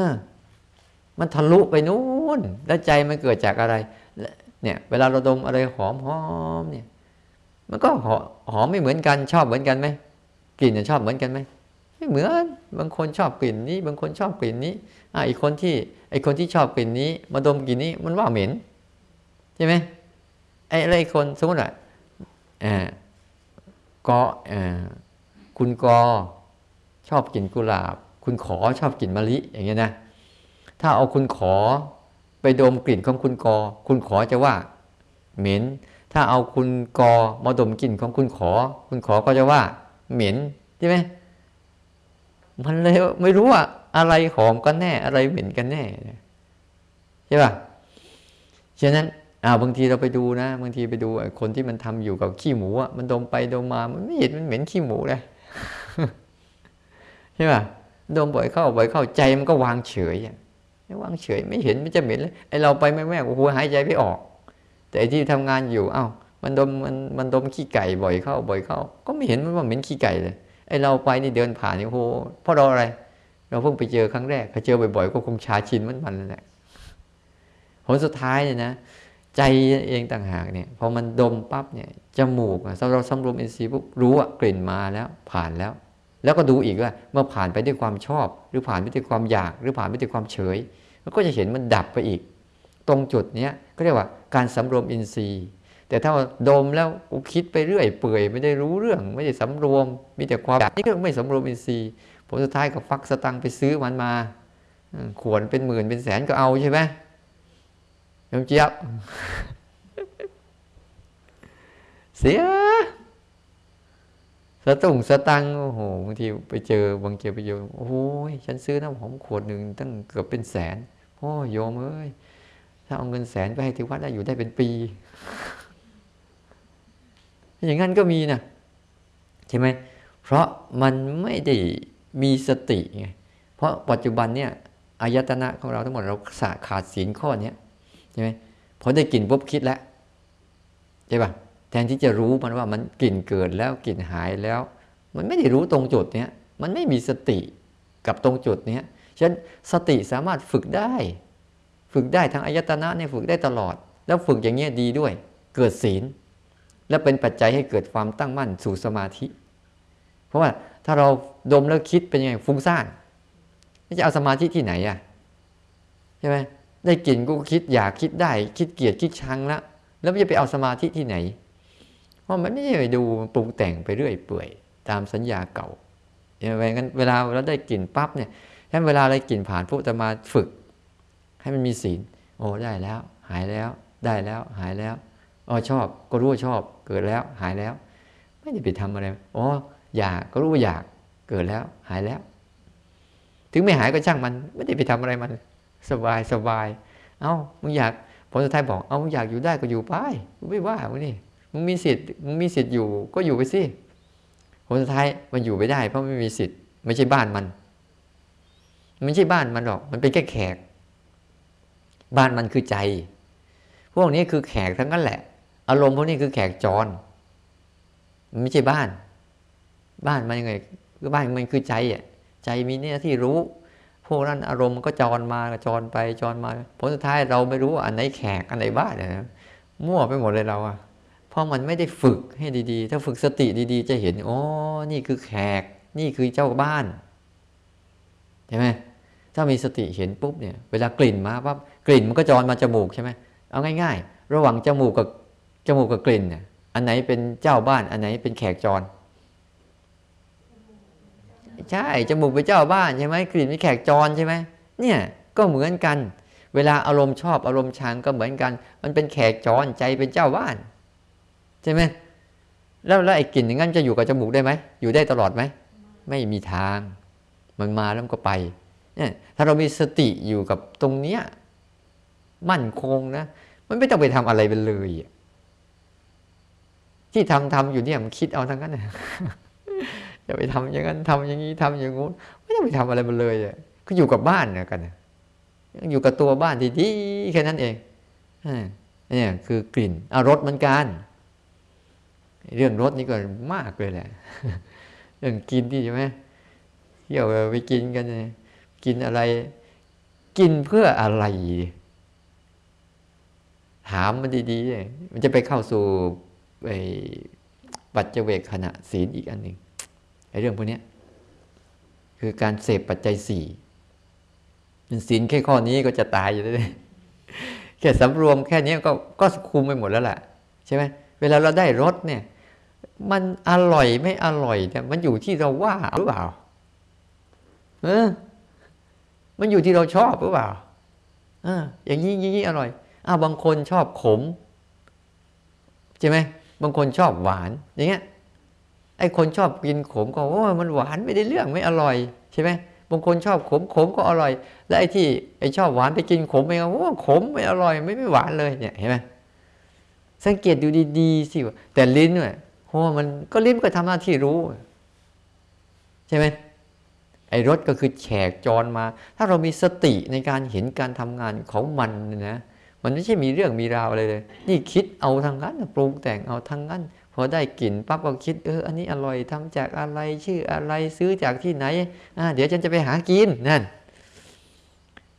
มันทะลุไปนู้นแล้วใจมันเกิดจากอะไร เนี่ย เวลาเราดมอะไรหอมหอมเนี่ย มันก็หอมไม่เหมือนกัน ชอบเหมือนกันไหม กลิ่นชอบเหมือนกันไหม ไม่เหมือนบางคนชอบกลิ่นนี้ บางคนชอบกลิ่นนี้อ่าอีกคนที่ไอคนที่ชอบกลิ่นนี้ มาดมกลิ่นนี้มันว่าเหม็นใช่ไหมไอ้อะไรคนสมมติว่าอ่ากออ่าคุณกอชอบกลิ่นกุหลาบ คุณขอชอบกลิ่นมะลิอย่างเงี้ยนะถ้าเอาคุณขอไปดมกลิ่นของคุณกอ คุณขอจะว่า เหม็น ถ้าเอาคุณกอมาดมกลิ่นของคุณขอ คุณขอก็จะว่า เหม็นใช่ไหม มันเลยไม่รู้ว่าอะไรหอมกันแน่ อะไรเหม็นกันแน่ใช่ป่ะฉะนั้นอ่าบางทีเราไปดูนะ บางทีไปดูคนที่มันทำอยู่กับขี้หมูอะมันดมไปดมมามันไม่เห็นมันเหม็นขี้หมูเลยใช่ป่ะดมบ่อยเข้าบ่อยเข้าใจมันก็วางเฉยอะวางเฉยไม่เห็นมันจะเหม็นเลยไอเราไปแม่แม่โอ้โหหายใจไม่ออก แต่ที่ทำงานอยู่ เอ้ามันดมมันมันดมขี้ไก่บ่อยเข้า บ่อยเข้า ก็ไม่เห็นมันว่าเหม็นขี้ไก่เลย ไอเราไปนี่เดินผ่านนี่โหเพราะเราอะไร เราเพิ่งไปเจอครั้งแรกพอเจอบ่อยๆ ก็คงชาชินมันมันแหละผลสุดท้ายเนี่ยนะใจเองต่างหากเนี่ยพอมันดมปั๊บเนี่ยจมูกเราสำรวมอินทรีย์ปุ๊บรู้ว่ากลิ่นมาแล้วผ่านแล้ว แล้วก็ดูอีกว่าเมื่อผ่านไปด้วยความชอบ หรือผ่านไปด้วยความอยาก หรือผ่านไปด้วยความเฉยมันก็จะเห็นมันดับไปอีก ตรงจุดเนี้ยก็เรียกว่าการสำรวมอินทรีย์ แต่ถ้าดมแล้วคิดไปเรื่อยเปื่อยไม่ได้รู้เรื่อง ไม่ได้สำรวม มีแต่ความนี่ก็ไม่สำรวมอินทรีย์ผลสุดท้ายก็ฟักสตังไปซื้อมันมาขวนเป็นหมื่นเป็นแสนก็เอาใช่ไหมยมเจี๊ยบเสียสตุงสตังโอ้โหบางทีไปเจอบางเจอไปเจอโอ้โหฉันซื้อน้ำหอมขวดหนึ่งตั้งเกือบเป็นแสนพ่อโยมเอ้ยถ้าเอาเงินแสนไปให้ที่วัดได้อยู่ได้เป็นปี อย่างนั้นก็มีนะใช่ไหมเพราะมันไม่ได้มีสติไงเพราะปัจจุบันเนี่ยอายตนะของเราทั้งหมดเราขาดศีลข้อเนี้ใช่ไหมพอได้กลิ่นปุ๊บคิดแล้วใช่ปะแทนที่จะรู้มันว่ามันกลิ่นเกิดแล้วกลิ่นหายแล้ว มันไม่ได้รู้ตรงจุดเนี้ยมันไม่มีสติกับตรงจุดเนี้ยฉะนั้นสติสามารถฝึกได้ ฝึกได้ทางอายตนะเนี่ยฝึกได้ตลอด แล้วฝึกอย่างเงี้ยดีด้วย เกิดศีล และเป็นปัจจัยให้เกิดความตั้งมั่นสู่สมาธิ เพราะว่าถ้าเราดมแล้วคิดเป็นยังไงฟุ้งซ่านจะเอาสมาธิที่ไหนอะใช่ไหมได้กลิ่นก็คิดอยากคิดได้ คิดเกลียดคิดชังแล้วแล้วจะไปเอาสมาธิที่ไหน เพราะมันไม่ใช่ไปดูปรุงแต่งไปเรื่อยเปื่อย ตามสัญญาเก่าอย่างนั้นเวลาเราได้กลิ่นปั๊บเนี่ยถ้าเวลาอะไรกลิ่นผ่านพวกจะมาฝึก ให้มันมีศีล โอ้ได้แล้ว หายแล้ว ได้แล้ว หายแล้วอ๋อชอบ ก็รู้ว่าชอบ เกิดแล้วหายแล้ว ไม่ได้ไปทำอะไรอ๋ออยากก็รู้ว่าอยากเกิดแล้ว หายแล้ว ถึงไม่หายก็ช่างมัน ไม่ได้ไปทำอะไรมัน สบายสบาย เอา้ามึงอยากผลสุดท้ายบอกเอามึงอยากอยู่ได้ก็อยู่ไปไม่ว่ามึงนี่มึงมีสิทธิ์มึงมีสิทธิ์อยู่ก็อยู่ไปสิผลสุดท้ายมันอยู่ไม่ได้ เพราะไม่มีสิทธิ์ไม่ใช่บ้านมันไม่ใช่บ้านมันหรอก มันเป็นแค่แขก บ้านมันคือใจ พวกนี้คือแขกทั้งนั้นแหละ อารมณ์พวกนี้คือแขกจรมันไม่ใช่บ้าน บ้านมันยังไงคือบ้านมันคือใจอะใจมีเนี่ยที่รู้ พวกนั้นอารมณ์มันก็จรมาจรไปจรมาผลสุดท้ายเราไม่รู้ว่าอันไหนแขกอันไหนบ้านเนี่ยมั่วไปหมดเลยเราอะเพราะมันไม่ได้ฝึกให้ดีๆ ถ้าฝึกสติดีๆ จะเห็นอ๋อนี่คือแขก นี่คือเจ้าบ้านใช่ไหมถ้ามีสติเห็นปุ๊บเนี่ย เวลากลิ่นมาปั๊บกลิ่นมันก็จรมาจมูกใช่ไหมเอาง่าย ๆ ระหว่างจมูกกับ จมูกกับกลิ่นเนี่ยอันไหนเป็นเจ้าบ้าน อันไหนเป็นแขกจร ใช่จมูกเป็นเจ้าบ้านใช่ไหมกลิ่นเป็นแขกจรใช่ไหมเนี่ยก็เหมือนกัน เวลาอารมณ์ชอบอารมณ์ชังก็เหมือนกัน มันเป็นแขกจรใจเป็นเจ้าบ้าน ใช่ไหมแล้วแล้วไอ้กลิ่นอย่างนั้นจะอยู่กับจมูกได้ไหมอยู่ได้ตลอดไหมไม่มีทาง มันมาแล้วก็ไปเนี่ยถ้าเรามีสติอยู่กับตรงเนี้ยมั่นคงนะ มันไม่ต้องไปทำอะไรไปเลย ที่ทำทำอยู่เนี่ยมันคิดเอาทั้งนั้นนะจะไปทำอย่างนั้นทำอย่างนี้ทำอย่างงู้นไม่ต้องไปทำอะไรมันเลยอะก็อยู่กับบ้านเนี่ยกันอยู่กับตัวบ้านดีๆแค่นั้นเองนี่คือกลิ่นอารสเหมือนกันเรื่องรสนี่ก็มากเลยแหละเรื่องกินที่ใช่ไหมเที่ยวไปกินกันกินอะไร กินเพื่ออะไร ถามมันดีๆมันจะไปเข้าสู่ ไอปัจเจเวกขณะศีลอีกอันหนึ่งไอ้เรื่องพวกนี้คือการเสพปัจจัยสี่ศีลแค่ข้อนี้ก็จะตายอยู่เลยแค่สำรวมแค่นี้ก็ก็คุมไปหมดแล้วแหละใช่ไหมเวลาเราได้รสเนี่ย มันอร่อยไม่อร่อยเนี่ยมันอยู่ที่เราว่าหรือเปล่าเออมันอยู่ที่เราชอบหรือเปล่าอ่าอย่างนี้อย่างนี้อร่อยอ้าวบางคนชอบขม ใช่ไหม บางคนชอบหวาน อย่างเงี้ยไอ้คนชอบกินขมก็โอ้มันหวานไม่ได้เรื่องไม่อร่อยใช่ไหมบางคนชอบขมขมก็อร่อย และไอ้ที่ไอ้ชอบหวานไปกินขมไปก็โอ้ขมไม่อร่อย ไม่ไม่หวานเลยเนี่ยเห็นไหมสังเกตดูดีๆสิแต่ลิ้นเนี่ยโอ้มันก็ลิ้นก็ทำหน้าที่รู้ ใช่ไหมไอ้รถก็คือแฉกจรมา ถ้าเรามีสติในการเห็นการทำงานของมันนะ มันไม่ใช่มีเรื่องมีราวอะไรเลย นี่คิดเอาทางนั้นปรุงแต่งเอาทางนั้นพอได้กลิ่นปั๊บก็คิดเอออันนี้อร่อยทำจากอะไรชื่ออะไรซื้อจากที่ไหนอ่าเดี๋ยวฉันจะไปหากินนั่น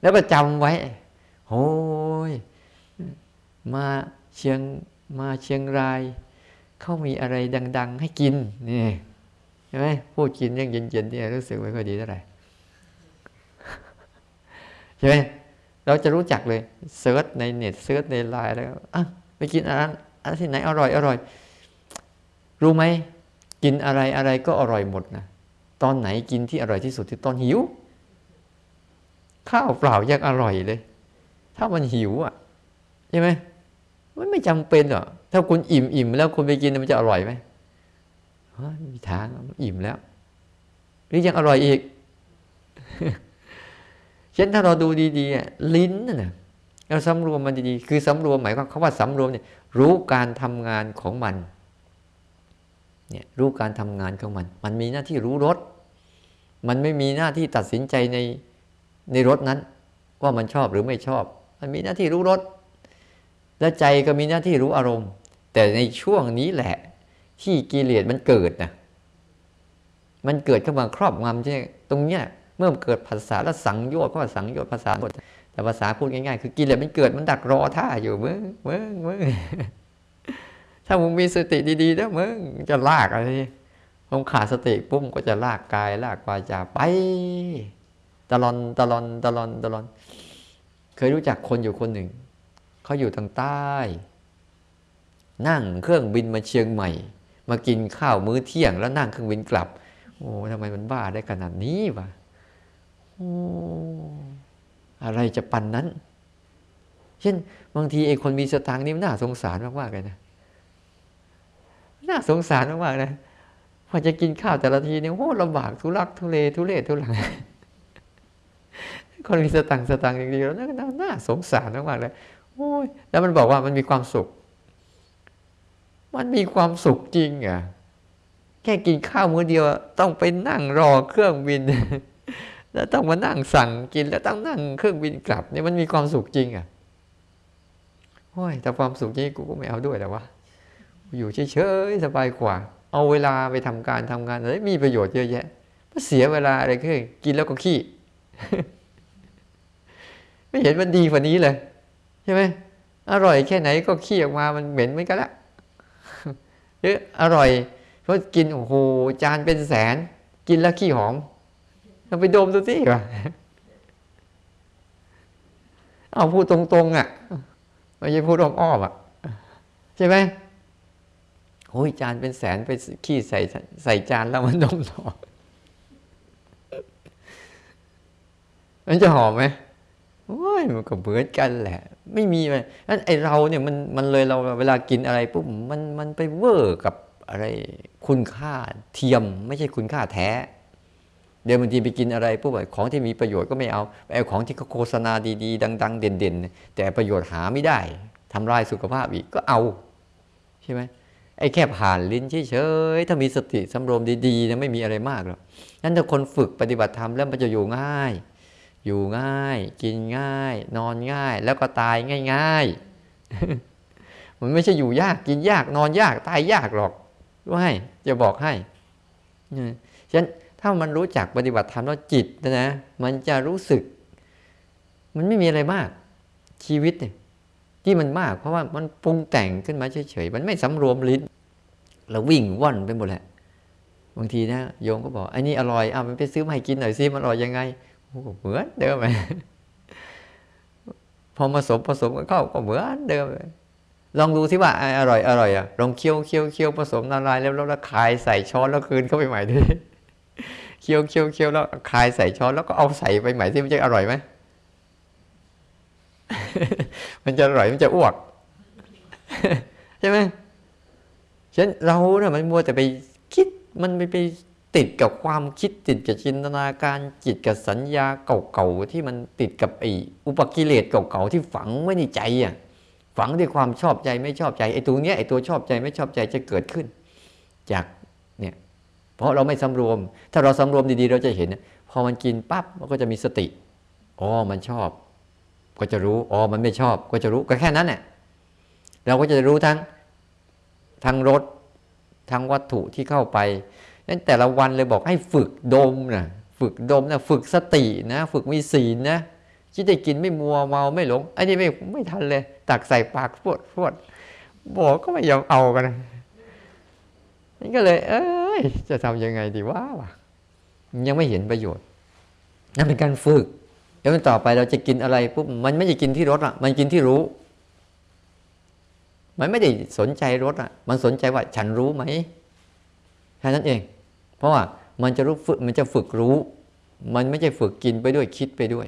แล้วประจำไว้โอ้ยมาเชียงมาเชียงรายเขามีอะไรดัง ๆ ให้กินนี่ใช่ไหมพูดกินยังเย็นๆเนี่ยรู้สึกไม่ค่อยดีเท่าไหร่ใช่ไหม เราจะรู้จักเลย search ในเน็ต search ในไลน์แล้วอะไปกินอะไรอะไรที่ไหนอร่อยอร่อย รู้ไหมกินอะไรอะไรก็อร่อยหมดนะตอนไหนกินที่อร่อยที่สุดที่ตอนหิว ข้าวเปล่ายังอร่อยเลย ถ้ามันหิวอะใช่ไหมมันไม่จำเป็นหรอกถ้าคุณอิ่มอิ่มแล้วคุณไปกินมันจะอร่อยไหมมีทางอิ่มแล้วหรือยังอร่อยอีก ฉะนั้นถ้าเราดูดีๆลิ้นน่ะเราสำรวมมันดีๆคือสำรวมหมายความคำว่าสำรวมเนี่ยรู้การทำงานของมันเนี่ยรู้การทำงานของมัน มันมีหน้าที่รู้รสมันไม่มีหน้าที่ตัดสินใจในในรถนั้น ว่ามันชอบหรือไม่ชอบ มันมีหน้าที่รู้รสและใจก็มีหน้าที่รู้อารมณ์ แต่ในช่วงนี้แหละ ที่กิเลสมันเกิดนะมันเกิดขึ้นมาครอบงำใช่ตรงเนี้ย เมื่อเกิดภาษาแล้วสังโยชน์เพราะว่าสังโยชน์ภาษาหมดแต่ภาษาพูดง่ายๆ คือกิเลสมันเกิดมันดักรอท่าอยู่มึงมึงมึงถ้ามึงมีสติดีๆนะมึงจะลากอะไรมึงขาดสติปุ๊บก็จะลากกายลากวาจาไปตลอนตลอนตลอนตลอน เคยรู้จักคนอยู่คนหนึ่ง เขาอยู่ทางใต้ นั่งเครื่องบินมาเชียงใหม่ มากินข้าวมื้อเที่ยงแล้วนั่งเครื่องบินกลับ โอ้ทำไมมันบ้าได้ขนาดนี้วะ อะไรจะปันนั้น เช่น บางทีไอ้คนมีสตางค์นี่น่าสงสารมากๆเลยนะ น่าสงสารมากๆนะพอจะกินข้าวแต่ละทีเนี่ยโอ้ลำบากทุรักทุเลทุเรศทุลังคนมีสตังค์สตังค์อย่างเดียวน่าน่าสงสารมากๆเลยโอ้ยแล้วมันบอกว่ามันมีความสุข มันมีความสุขจริงอะ แค่กินข้าวมื้อเดียว ต้องไปนั่งรอเครื่องบิน แล้วต้องมานั่งสั่งกิน แล้วต้องนั่งเครื่องบินกลับเนี่ยมันมีความสุขจริงอะโอ้ยแต่ความสุขนี้กูก็ไม่เอาด้วยแต่ว่าอยู่เฉยๆสบายกว่า เอาเวลาไปทำการทำงานอะไรมีประโยชน์เยอะแยะเสียเวลาอะไรคือกินแล้วก็ขี้ไม่เห็นมันดีกว่านี้เลยใช่ไหมอร่อยแค่ไหนก็ขี้ออกมามันเหม็นไม่กันละหรืออร่อยเพราะกินโอ้โหจานเป็นแสน กินแล้วขี้หอม เราไปดมดูสิวะเอาพูดตรงๆอะไม่ใช่พูดอ้อมๆอะ ใช่ไหมโอ้ยจานเป็นแสนไปขี้ใส่ใส่จานแล้วมันดมต่อมันจะหอมไหมโอ้ยมันก็เหมือนกันแหละ ไม่มีเลยนั่นไอเราเนี่ยมันมันเลยเราเวลากินอะไรปุ๊บมันมันไปเวอร์กับอะไรคุณค่าเทียมไม่ใช่คุณค่าแท้ เดี๋ยวบางทีไปกินอะไรปุ๊บของที่มีประโยชน์ก็ไม่เอาไปเอาของที่เขาโฆษณาดีๆ ดัง ๆ เด่นๆ แต่ประโยชน์หาไม่ได้ทำลายสุขภาพอีกก็เอาใช่ไหมไอ้แค่ผ่านลิ้นเฉยๆถ้ามีสติสำรวมดีๆนะไม่มีอะไรมากหรอกนั้นถ้าคนฝึกปฏิบัติธรรมแล้วมันจะอยู่ง่าย อยู่ง่าย กินง่าย นอนง่าย แล้วก็ตายง่ายๆ มันไม่ใช่อยู่ยากกินยากนอนยากตายยากหรอกว่าให้จะบอกให้ฉะนั้น ถ้ามันรู้จักปฏิบัติธรรมแล้วจิตนะนะ มันจะรู้สึก มันไม่มีอะไรมาก ชีวิตเนี่ยที่มันมาก เพราะว่ามันปรุงแต่งขึ้นมาเฉยๆ มันไม่สำรวมลิ้นเราวิ่งว่อนไปหมดแหละ บางทีนะโยมก็บอกไอ้นี่อร่อยเอามันไปซื้อมาให้กินหน่อยซิมันอร่อยยังไงเหมือนเดิมไปพอผสมผสมกันเข้าก็เหมือนเดิมลองดูสิว่าอร่อยอร่อยอะลองเคี่ยวเคี่ยวเคี่ยวผสมละลายแล้วแล้วคายใส่ช้อนแล้วคืนเข้าไปใหม่ดิ เคี่ยวเคี่ยวเคี่ยวแล้วคายใส่ช้อนแล้วก็เอาใส่ไปใหม่ที่มันจะอร่อยไหมมันจะอร่อยมันจะอ้วก ใช่ไหมฉะนั้นเราเนี่ยมันมัวแต่ไปคิดมันไปไปติดกับความคิดติดกับจินตนาการจิตกับสัญญาเก่าๆที่มันติดกับไอ้อุปกิเลสเก่าๆที่ฝังไว้ในใจอะฝังด้วยความชอบใจไม่ชอบใจไอ้ตัวเนี้ยไอ้ตัวชอบใจไม่ชอบใจจะเกิดขึ้น จากเนี่ย เพราะเราไม่สำรวม ถ้าเราสำรวมดีๆ เราจะเห็น พอมันกินปั๊บมันก็จะมีสติอ๋อมันชอบ ก็จะรู้อ๋อมันไม่ชอบ ก็จะรู้ก็แค่นั้นแหละเราก็จะรู้ทั้งทั้งรสทั้งวัตถุที่เข้าไปนั้นแต่ละวันเลยบอกให้ฝึกดมนะฝึกดมนะฝึกสตินะ ฝึกมีศีลนะคิดจะกินไม่มัวเมาไม่หลงไอ้นี่ไม่ไม่ทันเลย ตักใส่ปากพวดพวดบอกก็ไม่ยอมเอากันนี่ก็เลย เอ้ย จะทำยังไงดีวะวะยังไม่เห็นประโยชน์ นั่นเป็นการฝึก แล้วต่อไปเราจะกินอะไรปุ๊บมันไม่ได้กินที่รสอะ มันกินที่รู้ มันไม่ได้สนใจรสอะ มันสนใจว่าฉันรู้ไหมแค่นั้นเอง เพราะว่ามันจะรู้ฝึกมันจะฝึกรู้ มันไม่ใช่ฝึกกินไปด้วยคิดไปด้วย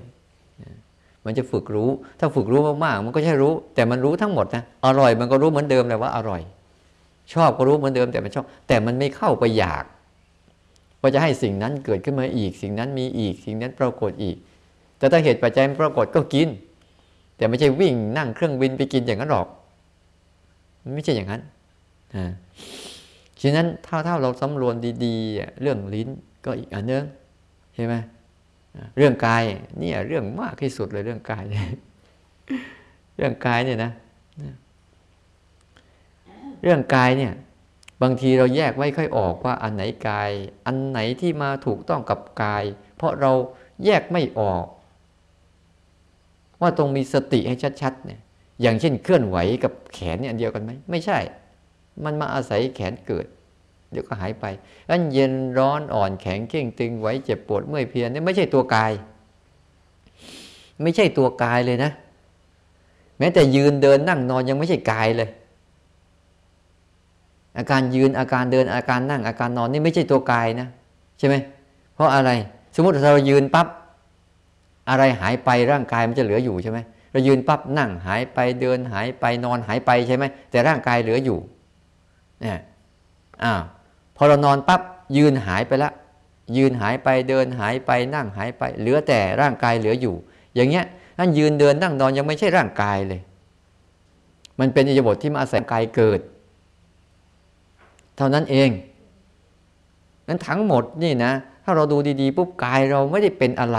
มันจะฝึกรู้ ถ้าฝึกรู้มากๆมันก็ใช่รู้ แต่มันรู้ทั้งหมดนะอร่อยมันก็รู้เหมือนเดิมเลยว่าอร่อย ชอบก็รู้เหมือนเดิมแต่มันชอบ แต่มันไม่เข้าไปอยากว่าจะให้สิ่งนั้นเกิดขึ้นมาอีก สิ่งนั้นมีอีก สิ่งนั้นปรากฏอีก แต่ถ้าเหตุปัจจัยมันปรากฏก็กิน แต่ไม่ใช่วิ่งนั่งเครื่องบินไปกินอย่างนั้นหรอก มันไม่ใช่อย่างนั้นอ่าฉะนั้นถ้าถ้าเราสำรวมดีๆ เรื่องลิ้นก็อีกอันนึงใช่ไหมเรื่องกายเนี่ยเรื่องมากที่สุดเลยเรื่องกายเรื่องกายเนี่ยนะ เรื่องกายเนี่ยบางทีเราแยกไว้ค่อยออกว่าอันไหนกาย อันไหนที่มาถูกต้องกับกาย เพราะเราแยกไม่ออก ว่าตรงมีสติให้ชัดๆเนี่ยอย่างเช่นเคลื่อนไหวกับแขนเนี่ยอันเดียวกันไหมไม่ใช่ มันมาอาศัยแขนเกิด เดี๋ยวก็หายไปอันเย็นร้อนอ่อนแข็งเข่งตึงไหวเจ็บปวดเมื่อยเพียนนี่ไม่ใช่ตัวกาย ไม่ใช่ตัวกายเลยนะ แม้แต่ยืนเดินนั่งนอนยังไม่ใช่กายเลย อาการยืนอาการเดินอาการนั่งอาการนอนนี่ไม่ใช่ตัวกายนะใช่ไหมเพราะอะไรสมมติเรายืนปับ๊บอะไรหายไปร่างกายมันจะเหลืออยู่ใช่ไหมเรายืนปั๊บนั่งหายไปเดินหายไปนอนหายไปใช่ไหมแต่ร่างกายเหลืออยู่เนี่ยอ้าวพอเรานอนปั๊บยืนหายไปละยืนหายไปเดินหายไปนั่งหายไป เหลือแต่ร่างกายเหลืออยู่ อย่างเงี้ยนั่นยืนเดินนั่งนอนยังไม่ใช่ร่างกายเลย มันเป็นอิยาบทที่มาอาศัยกายเกิด เท่านั้นเองนั้นทั้งหมดนี่นะ ถ้าเราดูดีๆปุ๊บกายเราไม่ได้เป็นอะไร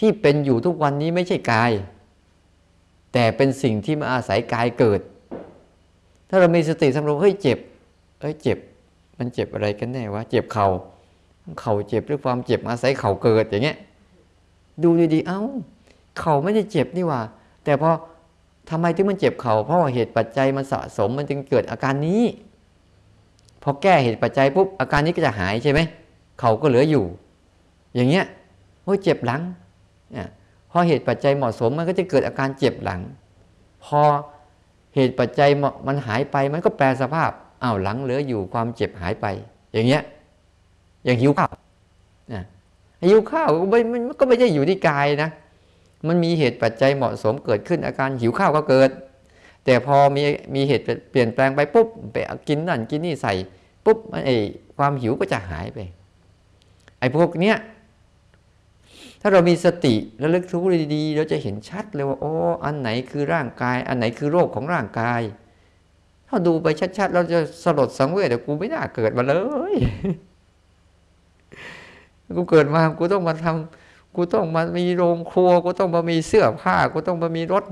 ที่เป็นอยู่ทุกวันนี้ไม่ใช่กาย แต่เป็นสิ่งที่มาอาศัยกายเกิด ถ้าเรามีสติสำรวมเฮ้ยเจ็บเฮ้ยเจ็บ มันเจ็บอะไรกันแน่วะเจ็บเขา่าเข่าเจ็บหรือความเจ็บอาศัยเข่าเกิดอย่างเงี้ย ดูดีๆเอ้าเข่าไม่ได้เจ็บนี่ว่า แต่พอทำไมถึงมันเจ็บเข่าเพราะเหตุปัจจัยมันสะสมมันจึงเกิดอาการนี้ พอแก้เหตุปัจจัยปุ๊บอาการนี้ก็จะหายใช่ไหมเข่าก็เหลืออยู่ อย่างเงี้ยโอ้ยเจ็บหลังเนี่ยพอเหตุปัจจัยเหมาะสมมันก็จะเกิดอาการเจ็บหลัง พอเหตุปัจจัยมันหายไปมันก็แปลสภาพอ้าวหลังเหลืออยู่ความเจ็บหายไป อย่างเงี้ยอย่างหิวข้าวนะหิวข้าวก็ไม่ก็ไม่ใช่อยู่ที่กายนะ มันมีเหตุปัจจัยเหมาะสมเกิดขึ้นอาการหิวข้าวก็เกิด แต่พอมีมีเหตุเปลี่ยนแปลงไปปุ๊บไปกินนั่นกินนี่ใส่ปุ๊บไอ้ความหิวก็จะหายไป ไอ้พวกเนี้ยถ้าเรามีสติและลึกรู้ดีๆเราจะเห็นชัดเลยว่าโอ้อันไหนคือร่างกาย อันไหนคือโรคของร่างกาย ถ้าดูไปชัดๆ เราจะสลดสังเวชแต่กูไม่น่าเกิดมาเลย กูเกิดมากูต้องมาทำกูต้องมามีโรงครัว กูต้องมามีเสื้อผ้า กูต้องมามีรถ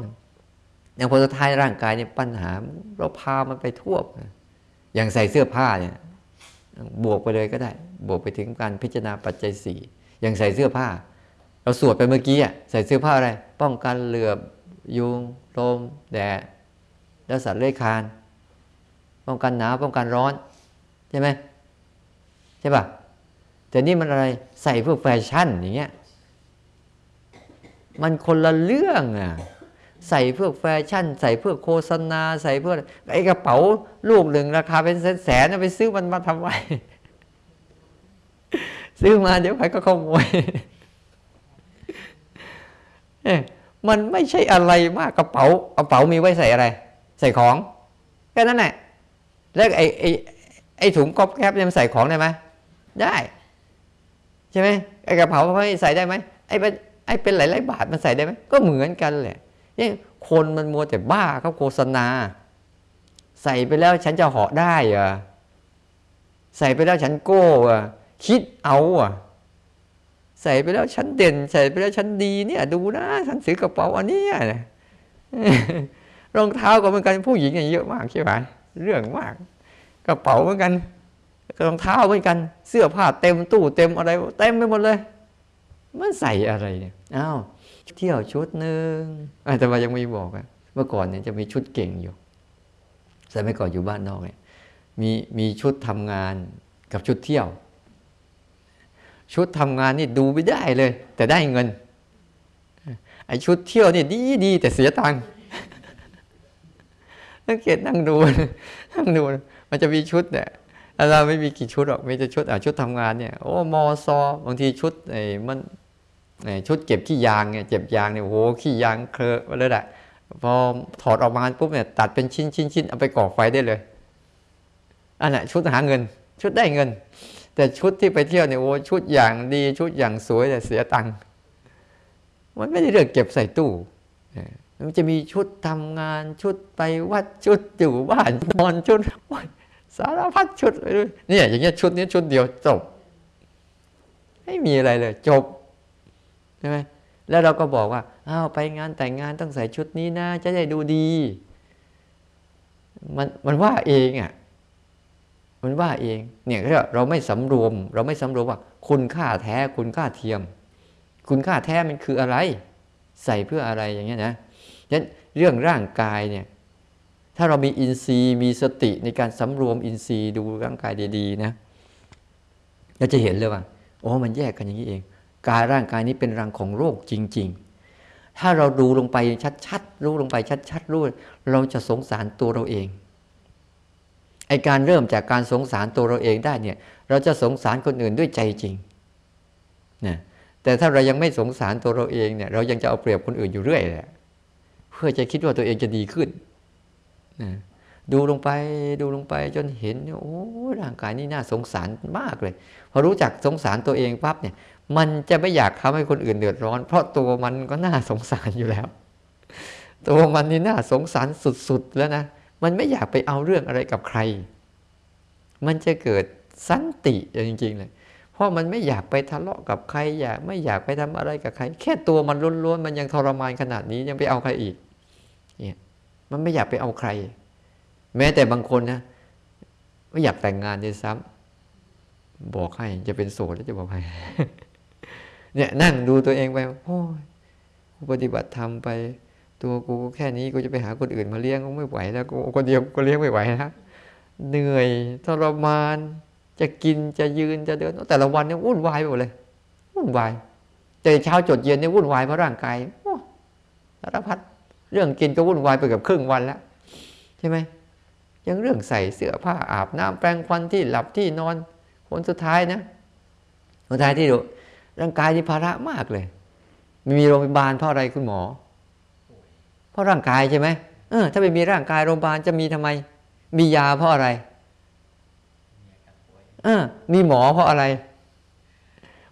อย่างพอสุดท้ายร่างกายเนี่ยปัญหาเราพามันไปทั่วอย่างใส่เสื้อผ้าเนี่ยบวกไปเลยก็ได้ บวกไปถึงการพิจารณาปัจจัยสี่อย่างใส่เสื้อผ้า เราสวดไปเมื่อกี้อะใส่เสื้อผ้าอะไร ป้องกันเหลือบยุงลมแดดและสัตว์เลื้อยคลาน ป้องกันหนาวป้องกันร้อน ใช่ไหมใช่ปะแต่นี่มันอะไรใส่เพื่อแฟชั่นอย่างเงี้ยมันคนละเรื่องอะ ใส่เพื่อแฟชั่น ใส่เพื่อโฆษณา ใส่เพื่อไอ้กระเป๋าลูกหนึ่งราคาเป็นแสนๆไปซื้อมันมาทำไมซื้อมาเดี๋ยวใครก็ขโมยมันไม่ใช่อะไรมากกระเป๋ากระเป๋ามีไว้ใส่อะไร ใส่ของแค่นั้นแหละแล้วไอ้ไอ้ไอ้ถุงก๊อบแคบเนี่ยมันใส่ของได้ไหมได้ใช่ไหมไอ้กระเป๋าเขาใส่ได้ไหมไอ้เป็นไอ้เป็นหลายๆบาทมันใส่ได้ไหมก็เหมือนกันแหละ นี่คนมันมัวแต่บ้าเขาโฆษณา ใส่ไปแล้วฉันจะเหาะได้เหรอใส่ไปแล้วฉันโก้อะคิดเอาอะใส่ไปแล้วฉันเด่น ใส่ไปแล้วฉันดีเนี่ย ดูนะฉันซื้อกระเป๋าอันนี้รองเท้าก็เหมือนกันผู้หญิงอย่างเยอะมากใช่ไหมเรื่องมาก กระเป๋าเหมือนกันรองเท้าเหมือนกัน เสื้อผ้าเต็มตู้เต็มอะไร เต็มไปหมดเลย มันใส่อะไรเนี่ยอ้าว เที่ยวชุดหนึ่งแต่ว่ายังไม่บอกอะเมื่อก่อนเนี่ยจะมีชุดเก่งอยู่สมัยก่อนอยู่บ้านนอกเนี่ยมีมีชุดทำงานกับชุดเที่ยว ชุดทำงานนี่ดูไม่ได้เลย แต่ได้เงินไอชุดเที่ยวนี่ดีดีแต่เสียตังค์สังเกตนั่งดูนั่งดูมันจะมีชุดเนี่ยเราไม่มีกี่ชุดหรอกมีแต่ชุดอะชุดทำงานเนี่ยโอ้มอซอบางทีชุดไอ้มัน ชุดเก็บขี้ยางเนี่ยเจ็บยางเนี่ยโอ้ขี้ยางเคลอะเลยแหละพอถอดออกมาปุ๊บเนี่ยตัดเป็นชิ้นชิ้นชิ้นเอาไปก่อไฟได้เลยอันนั้นชุดหาเงิน ชุดได้เงิน แต่ชุดที่ไปเที่ยวเนี่ยโอ้ชุดอย่างดีชุดอย่างสวยแต่เสียตังค์มันไม่ได้เรื่องเก็บใส่ตู้มันจะมีชุดทำงานชุดไปวัดชุดอยู่บ้านนอนชุดสารพัดชุดเลยเนี่ยอย่างเงี้ยชุดนี้ชุดเดียวจบ ไม่มีอะไรเลยจบ ใช่ไหมแล้วเราก็บอกว่าอ้าวไปงานแต่งงานต้องใส่ชุดนี้นะ จะได้ดูดี มันมันว่าเองอะมันว่าเองเนี่ยเราไม่สำรวม เราไม่สำรวมว่า คุณค่าแท้คุณค่าเทียม คุณค่าแท้มันคืออะไร ใส่เพื่ออะไรอย่างเงี้ยนะฉะนั้นเรื่องร่างกายเนี่ยถ้าเรามีอินทรีย์มีสติในการสำรวมอินทรีย์ดูร่างกายดีๆนะเราจะเห็นเลยว่าโอ้มันแยกกันอย่างนี้เอง กายร่างกายนี้เป็นรังของโรคจริง ๆ ถ้าเราดูลงไปชัดๆรู้ลงไปชัดๆรู้เราจะสงสารตัวเราเองไอการเริ่มจากการสงสารตัวเราเองได้เนี่ย เราจะสงสารคนอื่นด้วยใจจริงนะแต่ถ้าเรายังไม่สงสารตัวเราเองเนี่ย เรายังจะเอาเปรียบคนอื่นอยู่เรื่อยแหละเพื่อจะคิดว่าตัวเองจะดีขึ้นนะดูลงไปดูลงไปจนเห็นโอ้ร่างกายนี่น่าสงสารมากเลย พอรู้จักสงสารตัวเองปั๊บเนี่ย มันจะไม่อยากทำให้คนอื่นเดือดร้อน เพราะตัวมันก็น่าสงสารอยู่แล้ว ตัวมันนี่น่าสงสารสุดๆแล้วนะ มันไม่อยากไปเอาเรื่องอะไรกับใคร มันจะเกิดสันติจริงๆเลย เพราะมันไม่อยากไปทะเลาะกับใคร อยากไม่อยากไปทำอะไรกับใคร แค่ตัวมันล้วนๆมันยังทรมานขนาดนี้ยังไปเอาใครอีก เนี่ย มันไม่อยากไปเอาใคร แม้แต่บางคนนะไม่อยากแต่งงานด้วยซ้ำบอกให้จะเป็นโสดแล้วจะบอกให้ เนี่ยนั่งดูตัวเองไปโอ้ยกูปฏิบัติธรรมไป ตัวกูแค่นี้กูจะไปหาคนอื่นมาเลี้ยงก็ไม่ไหวแล้วกูคนเดียวก็เลี้ยงไม่ไหวนะเหนื่อยทรมาน จะกินจะยืนจะเดิน แต่ละวันเนี่ยวุ่นวายไปหมดเลยวุ่นวายแต่เช้าจดเย็นเนี่ยวุ่นวายเพราะร่างกายสารพัดเรื่องกินก็วุ่นวายไปกับครึ่งวันแล้วใช่ไหมยังเรื่องใส่เสื้อผ้าอาบน้ำแปรงฟันที่หลับที่นอนคนสุดท้ายนะสุดท้ายที่ดู ร่างกายที่ภาระมากเลย มีโรงพยาบาลเพราะอะไรคุณหมอ เพราะร่างกายใช่ไหมเออถ้าไม่มีร่างกายโรงพยาบาลจะมีทำไม มียาเพราะอะไรเออมีหมอเพราะอะไร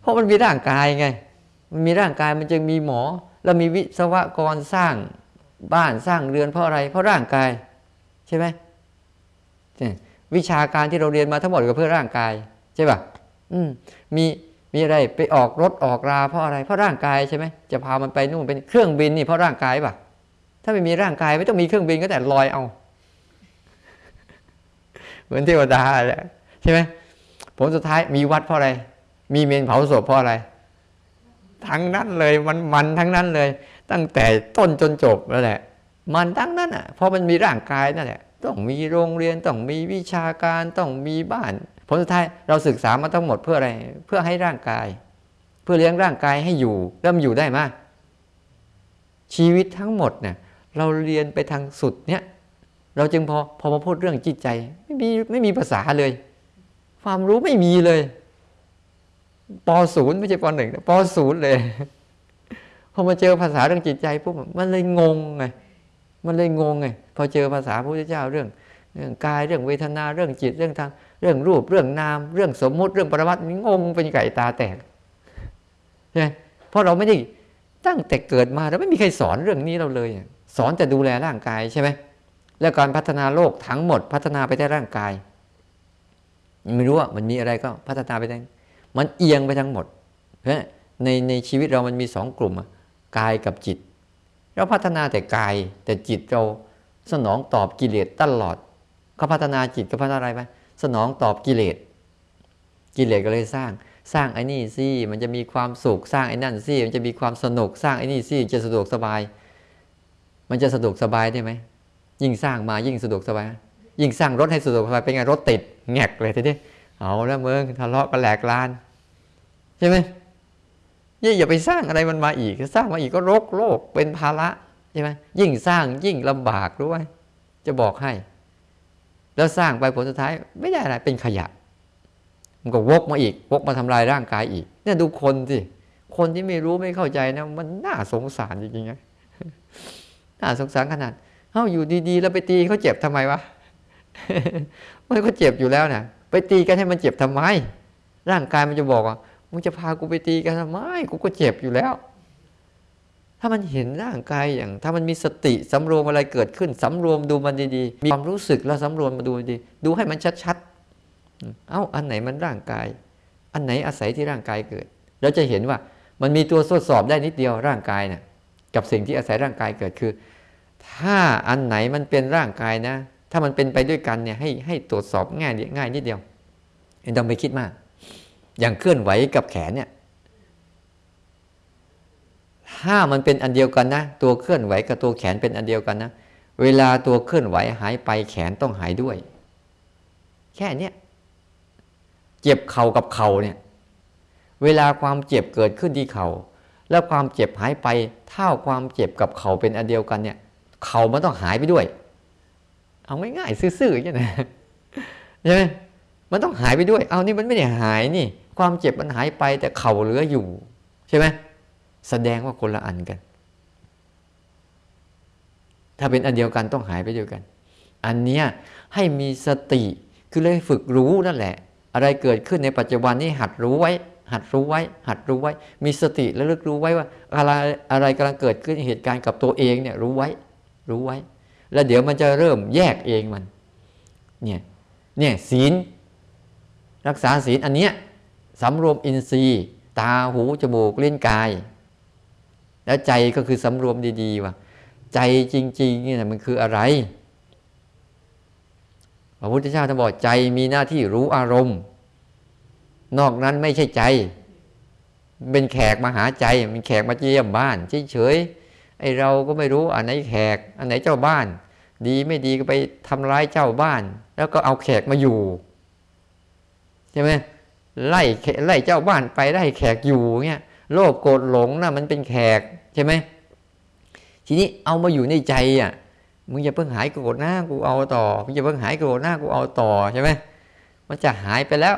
เพราะมันมีร่างกายไง มันมีร่างกายมันจึงมีหมอ แล้วมีวิศวกรสร้างบ้านสร้างเรือนเพราะอะไร เพราะร่างกาย ใช่ไหมวิชาการที่เราเรียนมาทั้งหมดก็เพื่อร่างกาย ใช่ป่ะอืมมี มีอะไรไปออกรถออกราเพราะอะไรเพราะร่างกายใช่ไหมจะพามันไปนู่นเป็นเครื่องบินนี่เพราะร่างกายป่ะ ถ้าไม่มีร่างกายไม่ต้องมีเครื่องบินก็แต่ลอยเอา เหมือนเทวดาแหละใช่ไหมผลสุดท้ายมีวัดเพราะอะไร มีเมนเผาศพเพราะอะไร ทั้งนั้นเลยมันมันทั้งนั้นเลย ตั้งแต่ต้นจนจบแล้วแหละ มันทั้งนั้นอะเพราะมันมีร่างกายนั่นแหละ ต้องมีโรงเรียนต้องมีวิชาการต้องมีบ้าน ผลสุดท้ายเราศึกษามาทั้งหมดเพื่ออะไร เพื่อให้ร่างกาย เพื่อเลี้ยงร่างกายให้อยู่เริ่มอยู่ได้มาชีวิตทั้งหมดเนี่ยเราเรียนไปทางสุดเนี่ยเราจึงพอพอมาพูดเรื่องจิตใจ ไม่มีไม่มีภาษาเลย ความรู้ไม่มีเลยปศูนย์ไม่ใช่ปหนึ่งปศูนย์เลยพอมาเจอภาษาเรื่องจิตใจปุ๊บมันเลยงงไงมันเลยงงไงพอเจอภาษาพระพุทธเจ้าเรื่อง เรื่องกายเรื่องเวทนาเรื่องจิตเรื่องทาง เรื่องรูปเรื่องนาม เรื่องสมมุติเรื่องปรมัตนี่งงเป็นไก่ตาแตกใช่ไหมเพราะเราไม่ได้ตั้งแต่เกิดมาเราไม่มีใครสอนเรื่องนี้เราเลย สอนแต่ดูแลร่างกายใช่ไหมแล้วการพัฒนาโลกทั้งหมดพัฒนาไปแต่ร่างกาย ไม่รู้ว่ามันมีอะไรก็พัฒนาไปทั้มันเอียงไปทั้งหมดในในชีวิตเรามันมีสองกลุ่มกายกับจิต เราพัฒนาแต่กายแต่จิตเราสนองตอบกิเลสตลอด ก็พัฒนาจิตก็พัฒนาอะไรไป สนองตอบกิเลส กิเลสก็เลยสร้าง สร้างไอ้นี่สิมันจะมีความสุข สร้างไอ้นั่นสิมันจะมีความสนุก สร้างไอ้นี่สิจะสะดวกสบาย มันจะสะดวกสบายได้ไหม ยิ่งสร้างมายิ่งสะดวกสบาย ยิ่งสร้างรถให้สะดวกสบายเป็นไงรถติดแงกเลยทีนี้เอาแล้วเมืองทะเลาะกันแหลกลานใช่ไหมยิ่งอย่าไปสร้างอะไรมันมาอีก สร้างมาอีกก็รกโลกเป็นภาระใช่ไหมยิ่งสร้างยิ่งลำบากด้วยจะบอกให้ แล้วสร้างไปผลสุดท้ายไม่ได้อะไรเป็นขยะ มันก็วกมาอีก วกมาทำลายร่างกายอีก เนี่ยดูคนสิคนที่ไม่รู้ไม่เข้าใจนะ มันน่าสงสารจริงๆนะน่าสงสารขนาดเฮ้าอยู่ดีๆ แล้วไปตีเขาเจ็บทำไมวะมันก็เจ็บอยู่แล้วนะไปตีกันให้มันเจ็บทำไม ร่างกายมันจะบอกว่ามึงจะพากูไปตีกันทำไมกูก็เจ็บอยู่แล้ว ถ้ามันเห็นร่างกายอย่าง ถ้ามันมีสติสำรวมอะไรเกิดขึ้นสำรวมดูมันดีๆ มีความรู้สึกแล้วสำรวมมาดูดี ดูให้มันชัดๆ เอ้า อันไหนมันร่างกาย อันไหนอาศัยที่ร่างกายเกิด เราจะเห็นว่ามันมีตัวทดสอบได้นิดเดียวร่างกายนะ่ะกับสิ่งที่อาศัยร่างกายเกิดคือ ถ้าอันไหนมันเป็นร่างกายนะ ถ้ามันเป็นไปด้วยกันเนี่ยให้ให้ตรวจสอบง่ายง่ายนิดเดียวไม่ต้องไปคิดมาก อย่างเคลื่อนไหวกับแขนเนี่ย ถ้ามันเป็นอันเดียวกันนะ ตัวเคลื่อนไหวกับตัวแขนเป็นอันเดียวกันนะ เวลาตัวเคลื่อนไหวหายไปแขนต้องหายด้วย แค่นี้เจ็บเข่ากับเข่าเนี่ย เวลาความเจ็บเกิดขึ้นที่เขา่าแล้วความเจ็บหายไปเท่าความเจ็บกับเข่าเป็นอันเดียวกันเนี่ย เข่ามันต้องหายไปด้วย เอาง่ายๆซื่อๆใช่ไหมใช่ไหมมันต้องหายไปด้วย เอานี่มันไม่ได้หายนี่ ความเจ็บมันหายไปแต่เข่าเหลืออยู่ ใช่ไหม แสดงว่าคนละอันกัน ถ้าเป็นอันเดียวกันต้องหายไปเดียวกัน อันเนี้ยให้มีสติคือเลยฝึกรู้นั่นแหละ อะไรเกิดขึ้นในปัจจุบันนี้หัดรู้ไว้ หัดรู้ไว้ หัดรู้ไว้ มีสติและลึกรู้ไว้ว่า อะไรอะไรกำลังเกิดขึ้นเหตุการณ์กับตัวเองเนี่ยรู้ไว้ รู้ไว้ แล้วเดี๋ยวมันจะเริ่มแยกเองมัน เนี่ยเนี่ยศีลรักษาศีลอันเนี้ยสำรวมอินทรีย์ ตาหู จมูกลิ้นกาย แล้วใจก็คือสำรวมดีๆว่าใจจริงๆเนี่นะมันคืออะไร พระพุทธเจ้าท่านบอกใจมีหน้าที่รู้อารมณ์ นอกนั้นไม่ใช่ใจ เป็นแขกมาหาใจเป็นแขกมาเยี่ยมบ้านเฉยๆไอเราก็ไม่รู้อันไหนแขก อันไหนเจ้าบ้าน ดีไม่ดีก็ไปทำร้ายเจ้าบ้าน แล้วก็เอาแขกมาอยู่ใช่ไหมไล่ไล่เจ้าบ้านไปไล่แขกอยู่เงี้ย โลภโกรธหลงนะ่ะมันเป็นแขกใช่ไหมทีนี้เอามาอยู่ในใจอะมึงอย่าเพิ่งหายโกรธนะกูเอาต่อมึงอย่าเพิ่งหายโกรธนะกูเอาต่อใช่ไหมมันจะหายไปแล้ว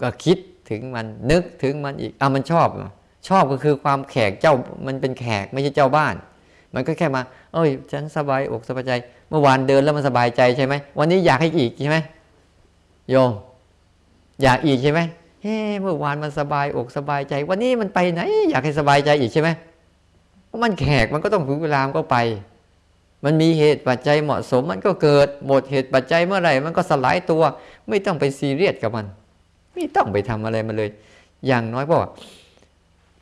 ก็คิดถึงมันนึกถึงมันอีกอะมันชอบ ชอบก็คือความแขกเจ้ามันเป็นแขกไม่ใช่เจ้าบ้าน มันก็แค่มา เอ้ยฉันสบายอกสบายใจ เมื่อวานเดินแล้วมันสบายใจใช่ไหมวันนี้อยากให้อีกใช่ไหมโยมอยากอีกใช่ไหม เฮ้เมื่อวานมันสบายอกสบายใจ วันนี้มันไปไหน อยากให้สบายใจอีกใช่ไหมเพราะมันแขกมันก็ต้องถึงเวลามันก็ไป มันมีเหตุปัจจัยเหมาะสมมันก็เกิดหมดเหตุปัจจัยเมื่อไหร่ มันก็สลายตัว ไม่ต้องไปซีเรียสกับมัน ไม่ต้องไปทำอะไรมาเลย อย่างน้อยก็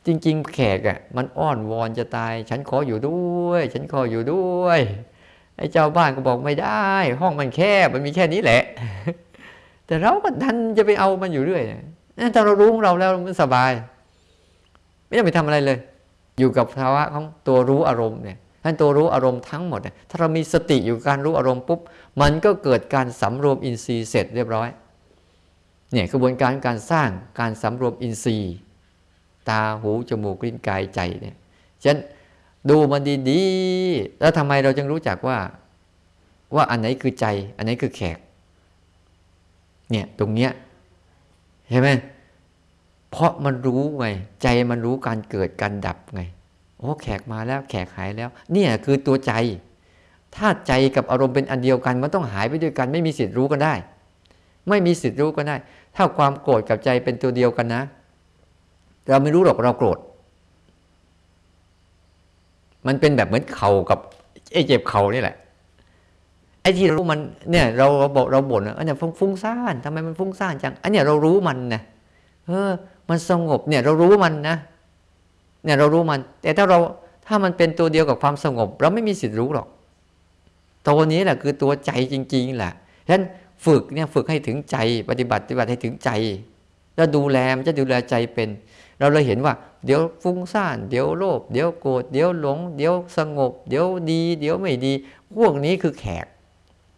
จริง ๆ แขกอะมันอ้อนวอนจะตาย ฉันขออยู่ด้วย ฉันขออยู่ด้วยไอ้เจ้าบ้านก็บอกไม่ได้ ห้องมันแคบมันมีแค่นี้แหละ แต่เราก็ดันจะไปเอามันอยู่เรื่อย ถ้าเรารู้ของเราแล้วมันสบาย ไม่ต้องไปทำอะไรเลย อยู่กับภาวะของตัวรู้อารมณ์เนี่ยท่านตัวรู้อารมณ์ทั้งหมดถ้าเรามีสติอยู่การรู้อารมณ์ปุ๊บ มันก็เกิดการสำรวมอินทรีย์เสร็จเรียบร้อยเนี่ยกระบวนการการสร้างการสำรวมอินทรีย์ ตาหูจมูกลิ้นกายใจเนี่ยฉะนั้นดูมันดีๆ แล้วทำไมเราจึงรู้จักว่า ว่าอันไหนคือใจ อันไหนคือแขก เนี่ยตรงเนี้ย เห็นไหมเพราะมันรู้ไง ใจมันรู้การเกิดการดับไง โอ้แขกมาแล้วแขกหายแล้ว เนี่ยคือตัวใจ ถ้าใจกับอารมณ์เป็นอันเดียวกัน มันต้องหายไปด้วยกัน ไม่มีสิทธิ์รู้กันได้ ไม่มีสิทธิ์รู้กันได้ ถ้าความโกรธกับใจเป็นตัวเดียวกันนะ เราไม่รู้หรอกเราโกรธ มันเป็นแบบเหมือนเข่ากับไอ้เจ็บเข่านี่แหละ อ้ที่รู้มันเนี่ยเราเราบอกเราบ่นอันนี้ฟุ้งซ่านทำไมมันฟุ้งซ่านจังอันนี้เรารู้มันนะเออ มันสงบเนี่ยเรารู้มันนะ เนี่ยเรารู้มัน แต่ถ้าเราถ้ามันเป็นตัวเดียวกับความสงบ เราไม่มีสิทธิ์รู้หรอก ตัวนี้แหละคือตัวใจจริง ๆแหละฉะนั้นฝึกเนี่ยฝึกให้ถึงใจปฏิบัติปฏิบัติให้ถึงใจ แล้วดูแลมันจะดูแลใจเป็น เราเลยเห็นว่า เดี๋ยวฟุ้งซ่าน เดี๋ยวโลภเดี๋ยวโกรธเดี๋ยวหลง เดี๋ยวสงบ เดี๋ยวดี เดี๋ยวไม่ดี พวกนี้คือแขก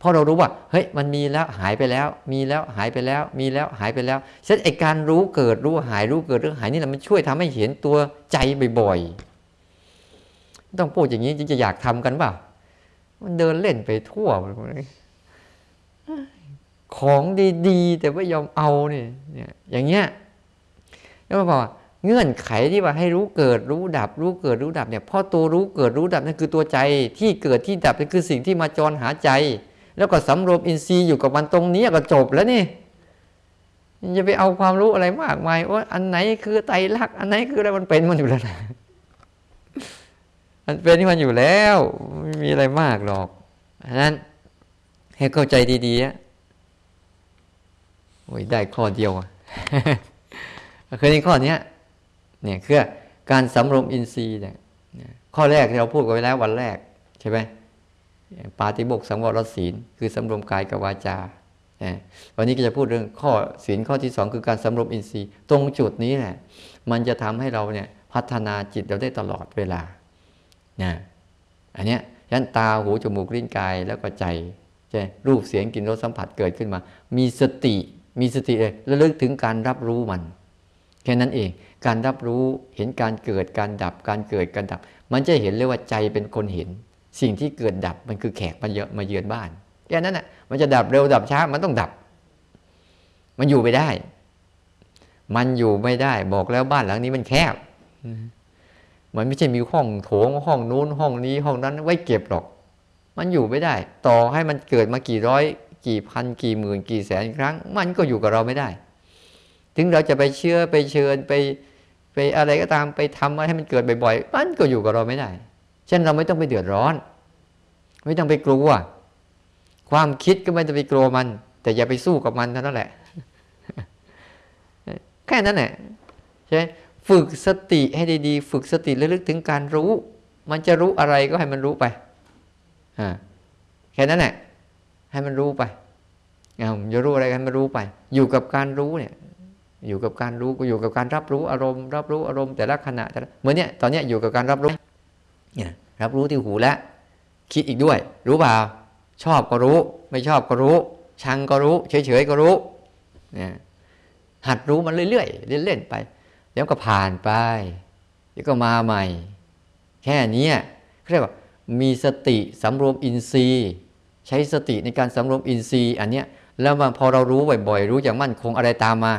พราะเรารู้ว่าเฮ้ยมันมีแล้วหายไปแล้ว มีแล้วหายไปแล้ว มีแล้วหายไปแล้วเช่นไอการรู้เกิดรู้หายรู้เกิดรู้หายนี่แหละมันช่วยทำให้เห็นตัวใจบ่อยๆต้องพูดอย่างนี้จริงจะอยากทำกันเปล่ามันเดินเล่นไปทั่วของดีๆ แต่ไม่ยอมเอาเนี่ยอย่างเงี้ยแล้วมาบอกเงื่อนไขที่ว่าให้รู้เกิดรู้ดับ รู้เกิดรู้ดับเนี่ยพราะตัวรู้เกิดรู้ดับนั่นคือตัวใจที่เกิดที่ดับนั่นคือสิ่งที่มาจรหาใจ แล้วก็สำรวมอินทรีย์อยู่กับมันตรงนี้ก็จบแล้วนี่จะไปเอาความรู้อะไรมากมายว่าอันไหนคือไตรลักษณ์อันไหนคืออะไรมันเป็นมันอยู่แล้วนะมันเป็นที่มันอยู่แล้วไม่มีอะไรมากหรอกอันนั้นให้เข้าใจดีๆโอ้ยได้ข้อเดียวเคือในข้อนี้เนี่ยคือการสำรวมอินทรีย์เนี่ยข้อแรกที่เราพูดกันไปแล้ววันแรกใช่ไหม ปาติโมกสังวรศีล คือสำรวมกายกับวาจาวันนี้ก็จะพูดเรื่องข้อศีลข้อที่สองคือการสำรวมอินทรีย์ ตรงจุดนี้แหละ มันจะทำให้เราเนี่ยพัฒนาจิตเราได้ตลอดเวลานะอันเนี้ยยันตาหูจมูกลิ้นกายแล้วก็ใจใช่รูปเสียงกลิ่นรสสัมผัสเกิดขึ้นมา มีสติมีสติเลยระลึกถึงการรับรู้มัน แค่นั้นเองการรับรู้เห็นการเกิดการดับการเกิดการดับ มันจะเห็นเลยว่าใจเป็นคนเห็น สิ่งที่เกิดดับมันคือแขกมาเยอะมาเยือนบ้านแค่นั้นน่ะมันจะดับเร็วดับช้ามันต้องดับ มันอยู่ไม่ได้ มันอยู่ไม่ได้ บอกแล้วบ้านหลังนี้มันแคบมันไม่ใช่มีห้องโถงห้องนู้นห้องนี้ห้องนั้นไว้เก็บหรอก มันอยู่ไม่ได้ ต่อให้มันเกิดมากี่ร้อย กี่พันกี่หมื่นกี่แสนครั้ง มันก็อยู่กับเราไม่ได้ ถึงเราจะไปเชื่อไปเชิญไป ไปอะไรก็ตามไปทำอะไรให้มันเกิดบ่อยๆ มันก็อยู่กับเราไม่ได้ เช่นเราไม่ต้องไปเดือดร้อน ไม่ต้องไปกลัว ความคิดก็ไม่ต้องไปกลัวมัน แต่อย่าไปสู้กับมันเท่านั้นแหละ แค่นั้นแหละใช่ฝึกสติให้ดีๆฝึกสติระลึกถึงการรู้ มันจะรู้อะไรก็ให้มันรู้ไปแค่นั้นแหละให้มันรู้ไปเอาจะรู้อะไรให้มันรู้ไป อยู่กับการรู้เนี่ย อยู่กับการรู้ก็อยู่กับการรับรู้อารมณ์ รับรู้อารมณ์แต่ละขณะแต่ละเหมือนเนี้ยตอนเนี้ยอยู่กับการรับรู้เนี่ยรับรู้ที่หูแล้ว คิดอีกด้วย รู้เปล่า ชอบก็รู้ ไม่ชอบก็รู้ ชังก็รู้ เฉยๆก็รู้เนี่ยหัดรู้มันเรื่อยๆเล่นๆไปเดี๋ยวก็ผ่านไปเดี๋ยวก็มาใหม่ แค่นี้เรียกว่ามีสติสำรวมอินทรีย์ ใช้สติในการสำรวมอินทรีย์ อันเนี้ยแล้วมาพอเรารู้บ่อยๆ รู้อย่างมั่นคงอะไรตามมา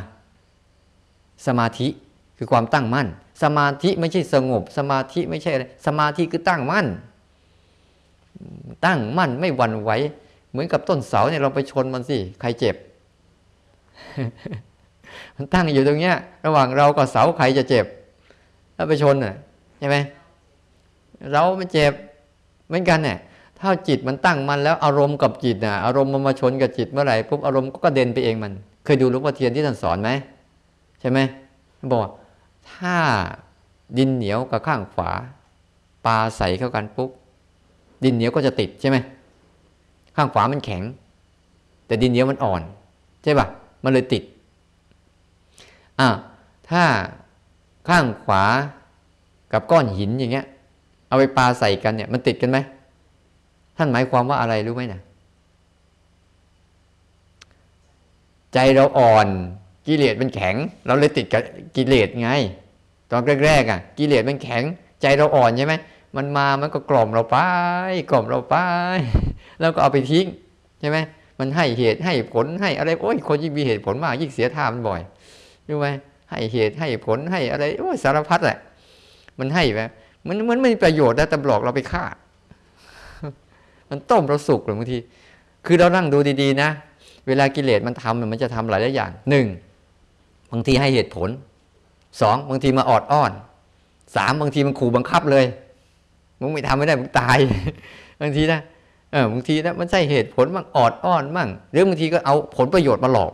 สมาธิคือความตั้งมั่น สมาธิไม่ใช่สงบ สมาธิไม่ใช่อะไรสมาธิคือตั้งมั่น ตั้งมั่นไม่หวั่นไหวเหมือนกับต้นเสาเนี่ยเราไปชนมันสิใครเจ็บ มันตั้งอยู่ตรงเนี้ย ระหว่างเรากับเสาใครจะเจ็บถ้าไปชนน่ะใช่ไหมเราไม่เจ็บเหมือนกันเนี่ยถ้าจิตมันตั้งมันแล้วอารมณ์กับจิตน่ะอารมณ์มันมาชนกับจิตเมื่อไหร่ปุ๊บอารมณ์ก็กระเด็นไปเองมัน เคยดูหลวงพ่อเทียนที่ท่านสอนไหมใช่ไหมบอกถ้าดินเหนียวกับข้างขวาปลาใส่เข้ากันปุ๊บ ดินเหนียวก็จะติดใช่ไหมข้างขวามันแข็ง แต่ดินเหนียวมันอ่อนใช่ปะมันเลยติดอ่าถ้าข้างขวากับก้อนหินอย่างเงี้ย เอาไปปลาใส่กันเนี่ย มันติดกันไหมท่านหมายความว่าอะไรรู้ไหมนะใจเราอ่อนกิเลสมันแข็ง เราเลยติดกับกิเลสไง ตอนแรกๆอะ กิเลสมันแข็ง ใจเราอ่อนใช่ไหม มันมามันก็กล่อมเราไป กล่อมเราไป แล้วก็เอาไปทิ้งใช่ไหมมันให้เหตุให้ผลให้อะไรโอ้ยคนยิ่งมีเหตุผลมากยิ่งเสียท่ามันบ่อยรู้ไหมให้เหตุให้ผลให้อะไรโอ้ยสารพัดแหละมันให้แบบมันมันไม่มีประโยชน์นะแต่หลอกเราไปฆ่า มันต้มเราสุกหรือบางที คือเรานั่งดูดีๆนะ เวลากิเลสมันทำมันจะทำหลายหลายอย่างหนึ่งบางทีให้เหตุผลสองบางทีมาออดอ้อนสามบางทีมันขู่บังคับเลย มึงไม่ทำไม่ได้มึงตายบางทีนะเออบางทีนะมันใช่เหตุผลมั่งออดอ้อนมั่งหรือบางทีก็เอาผลประโยชน์มาหลอก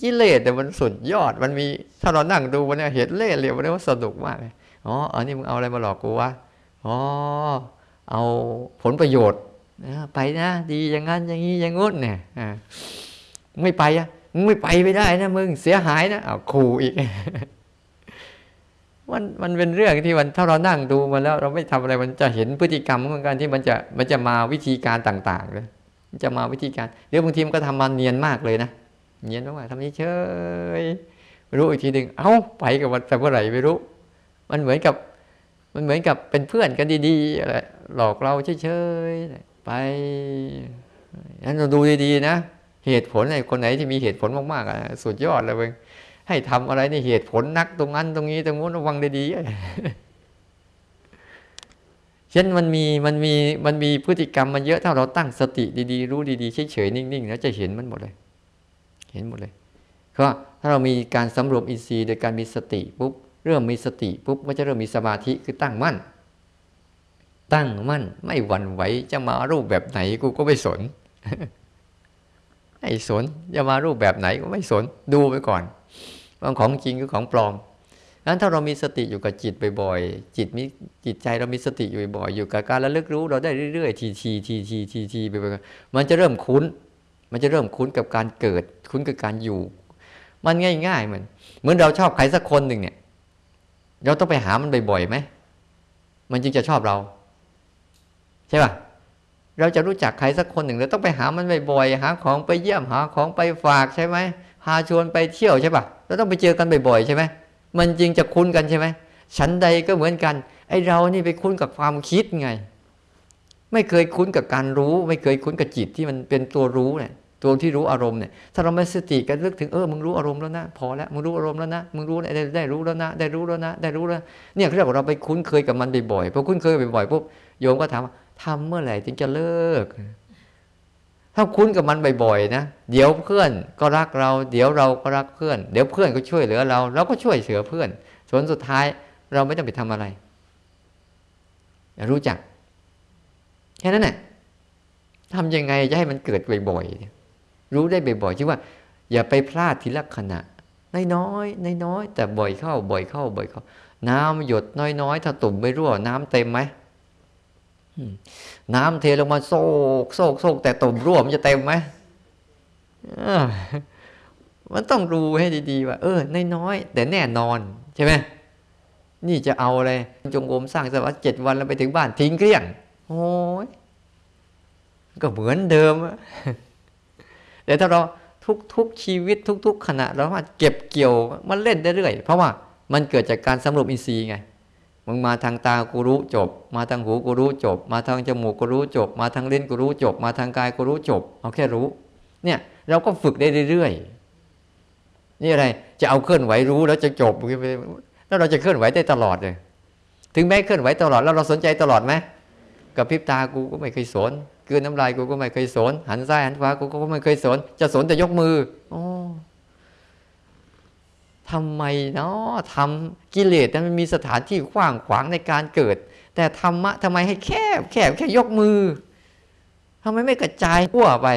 กิเลสแต่มันสุดยอดมันมีถ้าเรานั่งดูมันเนี่ยเห็นเล่เหลี่ยมมันว่าสนุกมากเลยอ๋ออันนี้มึงเอาอะไรมาหลอกกูวะอ๋อเอาผลประโยชน์ไปนะดีอย่างนั้นอย่างนี้อย่างงุ้นเนี่ยไม่ไปอะมึงไม่ไปไม่ได้นะมึงเสียหายนะเอาขู่อีก มันมันเป็นเรื่องที่มันถ้าเรานั่งดูมาแล้วเราไม่ทำอะไรมันจะเห็นพฤติกรรมของการที่มันจะมันจะมาวิธีการต่างๆเลยมันจะมาวิธีการเดี๋ยวบางทีมันก็ทำมันเนียนมากเลยนะเนียนมากๆทำนี้เฉยรู้อีกทีหนึ่งเอ้าไปกับมันแต่เมื่อไหร่ไม่รู้ มันเหมือนกับมันเหมือนกับเป็นเพื่อนกันดีๆอะไรหลอกเราเฉยๆไปนั้นเราดูดีๆนะ เหตุผลไอ้คนไหนที่มีเหตุผลมากๆอะสุดยอดเลยเว้ย ให้ทำอะไรในเหตุผลนักตรงนั้นตรงนี้ตรงนู้นระวังดีๆเช่นมันมีมันมีมันมีพฤติกรรมมันเยอะถ้าเราตั้งสติดีๆ รู้ดีๆเฉยๆนิ่งๆแล้วจะเห็นมันหมดเลย เห็นหมดเลยเพราะถ้าเรามีการสำรวมอินทรีย์โดยการมีสติปุ๊บเริ่มมีสติปุ๊บก็จะเริ่มมีสมาธิคือตั้งมั่น ตั้งมั่นไม่หวั่นไหวจะมารูปแบบไหนกูก็ไม่สนไอ้สนจะมารูปแบบไหนก็ไม่สนดูไปก่อน ว่าของจริงคือของปลอมนั้นถ้าเรามีสติอยู่กับจิตบ่อยๆ จิตมีจิตใจเรามีสติอยู่บ่อยๆ อยู่กับการระลึกรู้เราได้เรื่อยๆ ทีทีทีทีทีทีไปมันจะเริ่มคุ้น มันจะเริ่มคุ้นกับการเกิด คุ้นกับการอยู่ มันง่ายๆเหมือนเหมือนเราชอบใครสักคนหนึ่งเนี่ย เราต้องไปหามันบ่อยๆไหม มันจึงจะชอบเรา ใช่ป่ะ เราจะรู้จักใครสักคนหนึ่งเราต้องไปหามันบ่อยๆ หาของไปเยี่ยมหาของไปฝากใช่ไหม พาชวนไปเที่ยวใช่ป่ะ เราต้องไปเจอกันบ่อยๆใช่ไหมมันจริงจะคุ้นกันใช่ไหมฉันใดก็เหมือนกันไอเรานี่ไปคุ้นกับความคิดไง ไม่เคยคุ้นกับการรู้ ไม่เคยคุ้นกับจิตที่มันเป็นตัวรู้เนี่ยตัวที่รู้อารมณ์เนี่ยถ้าเราไม่สติกันลึกถึงเออมึงรู้อารมณ์แล้วนะพอแล้วมึงรู้อารมณ์แล้วนะมึงรู้ได้ได้รู้แล้วนะ ได้รู้แล้วนะ ได้รู้แล้วเนี่ยเรียกว่าเราไปคุ้นเคยกับมันบ่อยๆพอคุ้นเคยบ่อยๆปุ๊บโยมก็ถามว่าทำเมื่อไหร่ถึงจะเลิก ถ้าคุ้นกับมันบ่อยๆนะเดี๋ยวเพื่อนก็รักเรา เดี๋ยวเราก็รักเพื่อน เดี๋ยวเพื่อนก็ช่วยเหลือเราเราก็ช่วยเสือเพื่อนส่วนสุดท้ายเราไม่ต้องไปทำอะไรรู้จัก แค่นั้นแหละทำยังไงจะให้มันเกิดบ่อยๆรู้ได้บ่อยๆชื่อว่า อย่าไปพลาดทีละขณะน้อยๆน้อยๆแต่บ่อยเข้า บ่อยเข้า บ่อยเข้า น้ำหยดน้อยๆ ถ้าตุ่มไม่รั่วน้ำเต็มไหม น้ำเทลงมาโซกโซกโซกแต่ตุ่มรั่วมันจะเต็มไหมมันต้องดูให้ดีๆว่า เออ น้อยๆแต่แน่นอนใช่ไหมนี่จะเอาอะไรจงกรมสร้างสวัสดิ์เจ็ดวันแล้วไปถึงบ้านทิ้งเกลี้ยงโอ้ยก็เหมือนเดิมแต่ถ้าเราทุก ๆ ชีวิตทุก ๆ ขณะเราสามารถเก็บเกี่ยวมันเล่นได้เรื่อยเพราะว่ามันเกิดจากการสำรวมอินทรีย์ไง มึงมาทางตากูรู้จบ มาทางหูกูรู้จบ มาทางจมูกกูรู้จบ มาทางเลิ้นกูรู้จบ มาทางกายกูรู้จบ เอาแค่รู้ เนี่ยเราก็ฝึกได้เรื่อยๆนี่อะไรจะเอาเคลื่อนไหวรู้แล้วจะจบแล้วเราจะเคลื่อนไหวได้ตลอดเลย ถึงแม้เคลื่อนไหวตลอดแล้วเราสนใจตลอดไหมกับพริบตากูก็ไม่เคยสนกืนน้ำลายกูก็ไม่เคยสนหันซ้ายหันขวากูก็ไม่เคยสนจะสนแต่ยกมือโอ้ ทำไมเนาะทำกิเลสมันมีสถานที่กว้างขวางในการเกิด แต่ธรรมะทำไมให้แคบแคบแค่ยกมือทำไมไม่กระจายขั้วไป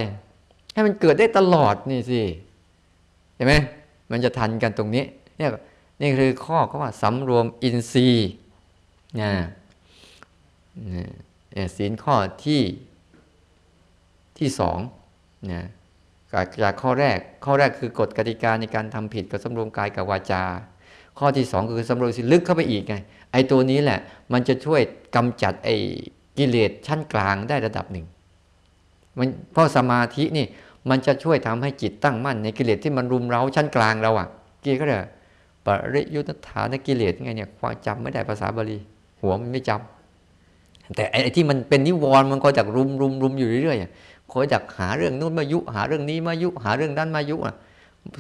ให้มันเกิดได้ตลอดนี่สิเห็นไหมมันจะทันกันตรงนี้เนี่ยนี่คือข้อเขาว่าสำรวมอินทรีย์นะศีลข้อที่ที่สองนะ จากข้อแรก ข้อแรกคือกฎกติกาในการทำผิดกับสำรวมกายกับวาจา ข้อที่สองคือสำรวมสิลึกเข้าไปอีกไงไอ้ตัวนี้แหละ มันจะช่วยกำจัดไอ้กิเลสชั้นกลางได้ระดับหนึ่งมันเพราะสมาธินี่มันจะช่วยทำให้จิตตั้งมั่นในกิเลสที่มันรุมเร้าชั้นกลางเราอะกีก็เลยปริยุทธฐานกิเลสไงเนี่ยความจำไม่ได้ภาษาบาลีหัวมันไม่จำแต่ไอ้ที่มันเป็นนิวรณ์มันก็จากรุมรุมรุมอยู่เรื่อย คอยจากหาเรื่องนู้นมายุ หาเรื่องนี้มายุ หาเรื่องนั้นมายุอะ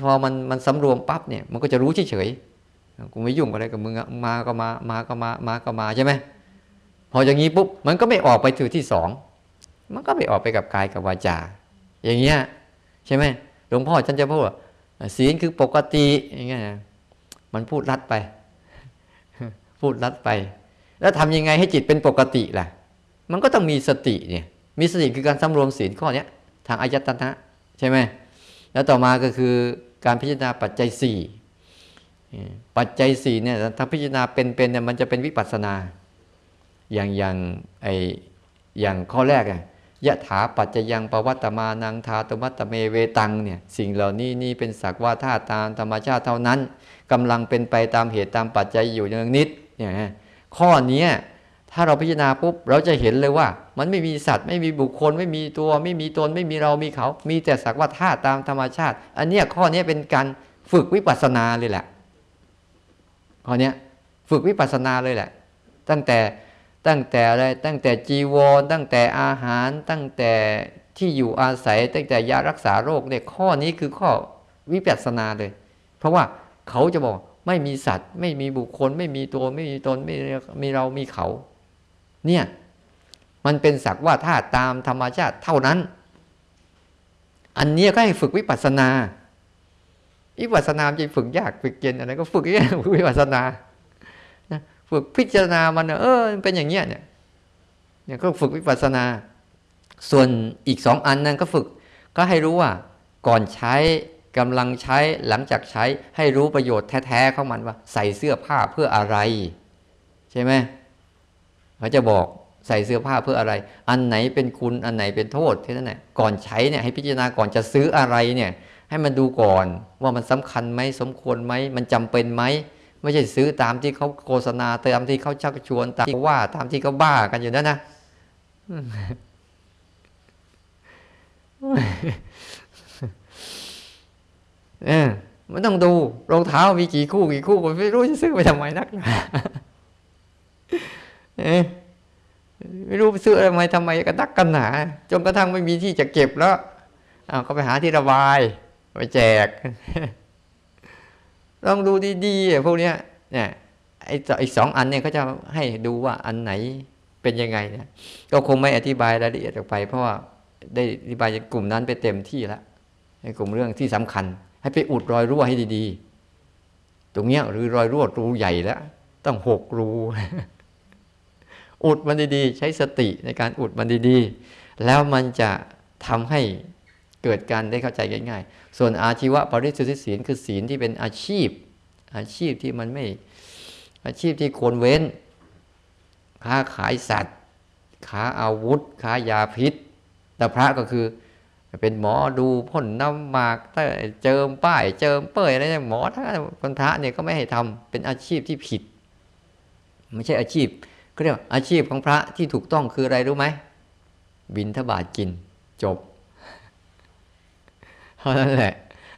พอมันมันสำรวมปั๊บเนี่ยมันก็จะรู้เฉยๆกูไม่ยุ่งอะไรกับมึงอะมาก็มามาก็มามาก็มาใช่ไหมพออย่างนี้ปุ๊บมันก็ไม่ออกไปถือที่สองมันก็ไม่ออกไปกับกายกับวาจา อย่างเงี้ยใช่ไหมหลวงพ่อฉันจะพูดว่าศีลคือปกติอย่างเงี้ยมันพูดรัดไป พูดรัดไป แล้วทำยังไงให้จิตเป็นปกติล่ะ มันก็ต้องมีสติเนี่ย มีสติคือการสำรวมศีลข้อนี้ทางอายตนะใช่ไหมแล้วต่อมาก็คือการพิจารณาปัจจัยสี่ปัจจัยสี่เนี่ยถ้าพิจารณาเป็นๆเนี่ยมันจะเป็นวิปัสนา อย่างอย่างไออย่างข้อแรกอะยะถาปัจจยังปวัตมานังทาตมัตเมเวตังเนี่ยสิ่งเหล่านี้นี่เป็นสักว่าธาตุตามธรรมชาติเท่านั้นกำลังเป็นไปตามเหตุตามปัจจัยอยู่อย่างนิดเนี่ยข้อนี้ ถ้าเราพิจารณาปุ๊บเราจะเห็นเลยว่า มันไม่มีสัตว์ไม่มีบุคคลไม่มีตัว ไม่มีตนไม่มีเรามีเขา มีแต่สักว่าธาตุตามธรรมชาติ อันเนี้ยข้อนี้เป็นการฝึกวิปัสสนาเลยแหละข้อนี้ฝึกวิปัสสนาเลยแหละ ตั้งแต่ตั้งแต่อะไรตั้งแต่จีวรตั้งแต่อาหารตั้งแต่ที่อยู่อาศัย ตั้งแต่ยารักษาโรคเนี่ยข้อนี้คือข้อวิปัสสนาเลย เพราะว่าเขาจะบอกไม่มีสัตว์ ไม่มีบุคคล ไม่มีตัวไม่มีตนไม่มีเรามีเขา เนี่ยมันเป็นสักว่าธาตุตามธรรมชาติเท่านั้น อันนี้ก็ให้ฝึกวิปัสนาวิปัสสนาจะฝึกยากฝึกเย็นอะไรก็ฝึกอย่างวิปัสนาฝึกพิจารณามันเออเป็นอย่างเงี้ยเนี่ยเนี่ยก็ฝึกวิปัสนา ส่วนอีกสองอันนั้นก็ฝึกก็ให้รู้ว่าก่อนใช้กำลังใช้หลังจากใช้ให้รู้ประโยชน์แท้ๆของมันว่า ใส่เสื้อผ้าเพื่ออะไร ใช่ไหม เขาจะบอกใส่เสื้อผ้าเพื่ออะไร อันไหนเป็นคุณอันไหนเป็นโทษแค่นั้นแหละก่อนใช้เนี่ยให้พิจารณาก่อนจะซื้ออะไรเนี่ยให้มันดูก่อนว่ามันสำคัญไหมสมควรไหมมันจำเป็นไหมไม่ใช่ซื้อตามที่เขาโฆษณาตามที่เขาชักชวนตามที่ว่าตามที่เขาบ้ากันอยู่นั่นนะเออมันต้องดูรองเท้ามีกี่คู่กี่คู่ผมไม่รู้จะซื้อไปทำไมนักเออ ไม่รู้ซื้ออะไรทำไมกระดักกันหนาจนกระทั่งไม่มีที่จะเก็บแล้วเอาก็ไปหาที่ระบายไปแจกลองดูดีๆพวกเนี้ยเนี่ยไอ้อีกสองอันเนี่ยเขาจะให้ดูว่าอันไหนเป็นยังไงเนี่ย ก็คงไม่อธิบายรายละเอียดออกไป เพราะว่าได้อธิบายกลุ่มนั้นไปเต็มที่แล้วในกลุ่มเรื่องที่สำคัญ ให้ไปอุดรอยรั่วให้ดีๆ ตรงเนี้ยหรือรอยรั่วรูใหญ่แล้วต้องหกรู อุดมันดีๆ ใช้สติในการอุดมันดีๆ แล้วมันจะทำให้เกิดการได้เข้าใจง่ายๆ ส่วนอาชีวะปริสุทธิศีลคือศีลที่เป็นอาชีพ อาชีพที่มันไม่อาชีพที่ควรเว้น ค้าขายสัตว์ ค้าอาวุธ ค้ายาพิษ แต่พระก็คือ เป็นหมอดูพ่นน้ำหมากเจิมป้าย เจิมเป้ยอะไรเนี่ยหมอทั้งคนพระเนี่ยก็ไม่ให้ทำเป็นอาชีพที่ผิด ไม่ใช่อาชีพ เขาเรียกอาชีพของพระที่ถูกต้องคืออะไรรู้ไหม บินทบาทกิน จบเท่านั้นแหละ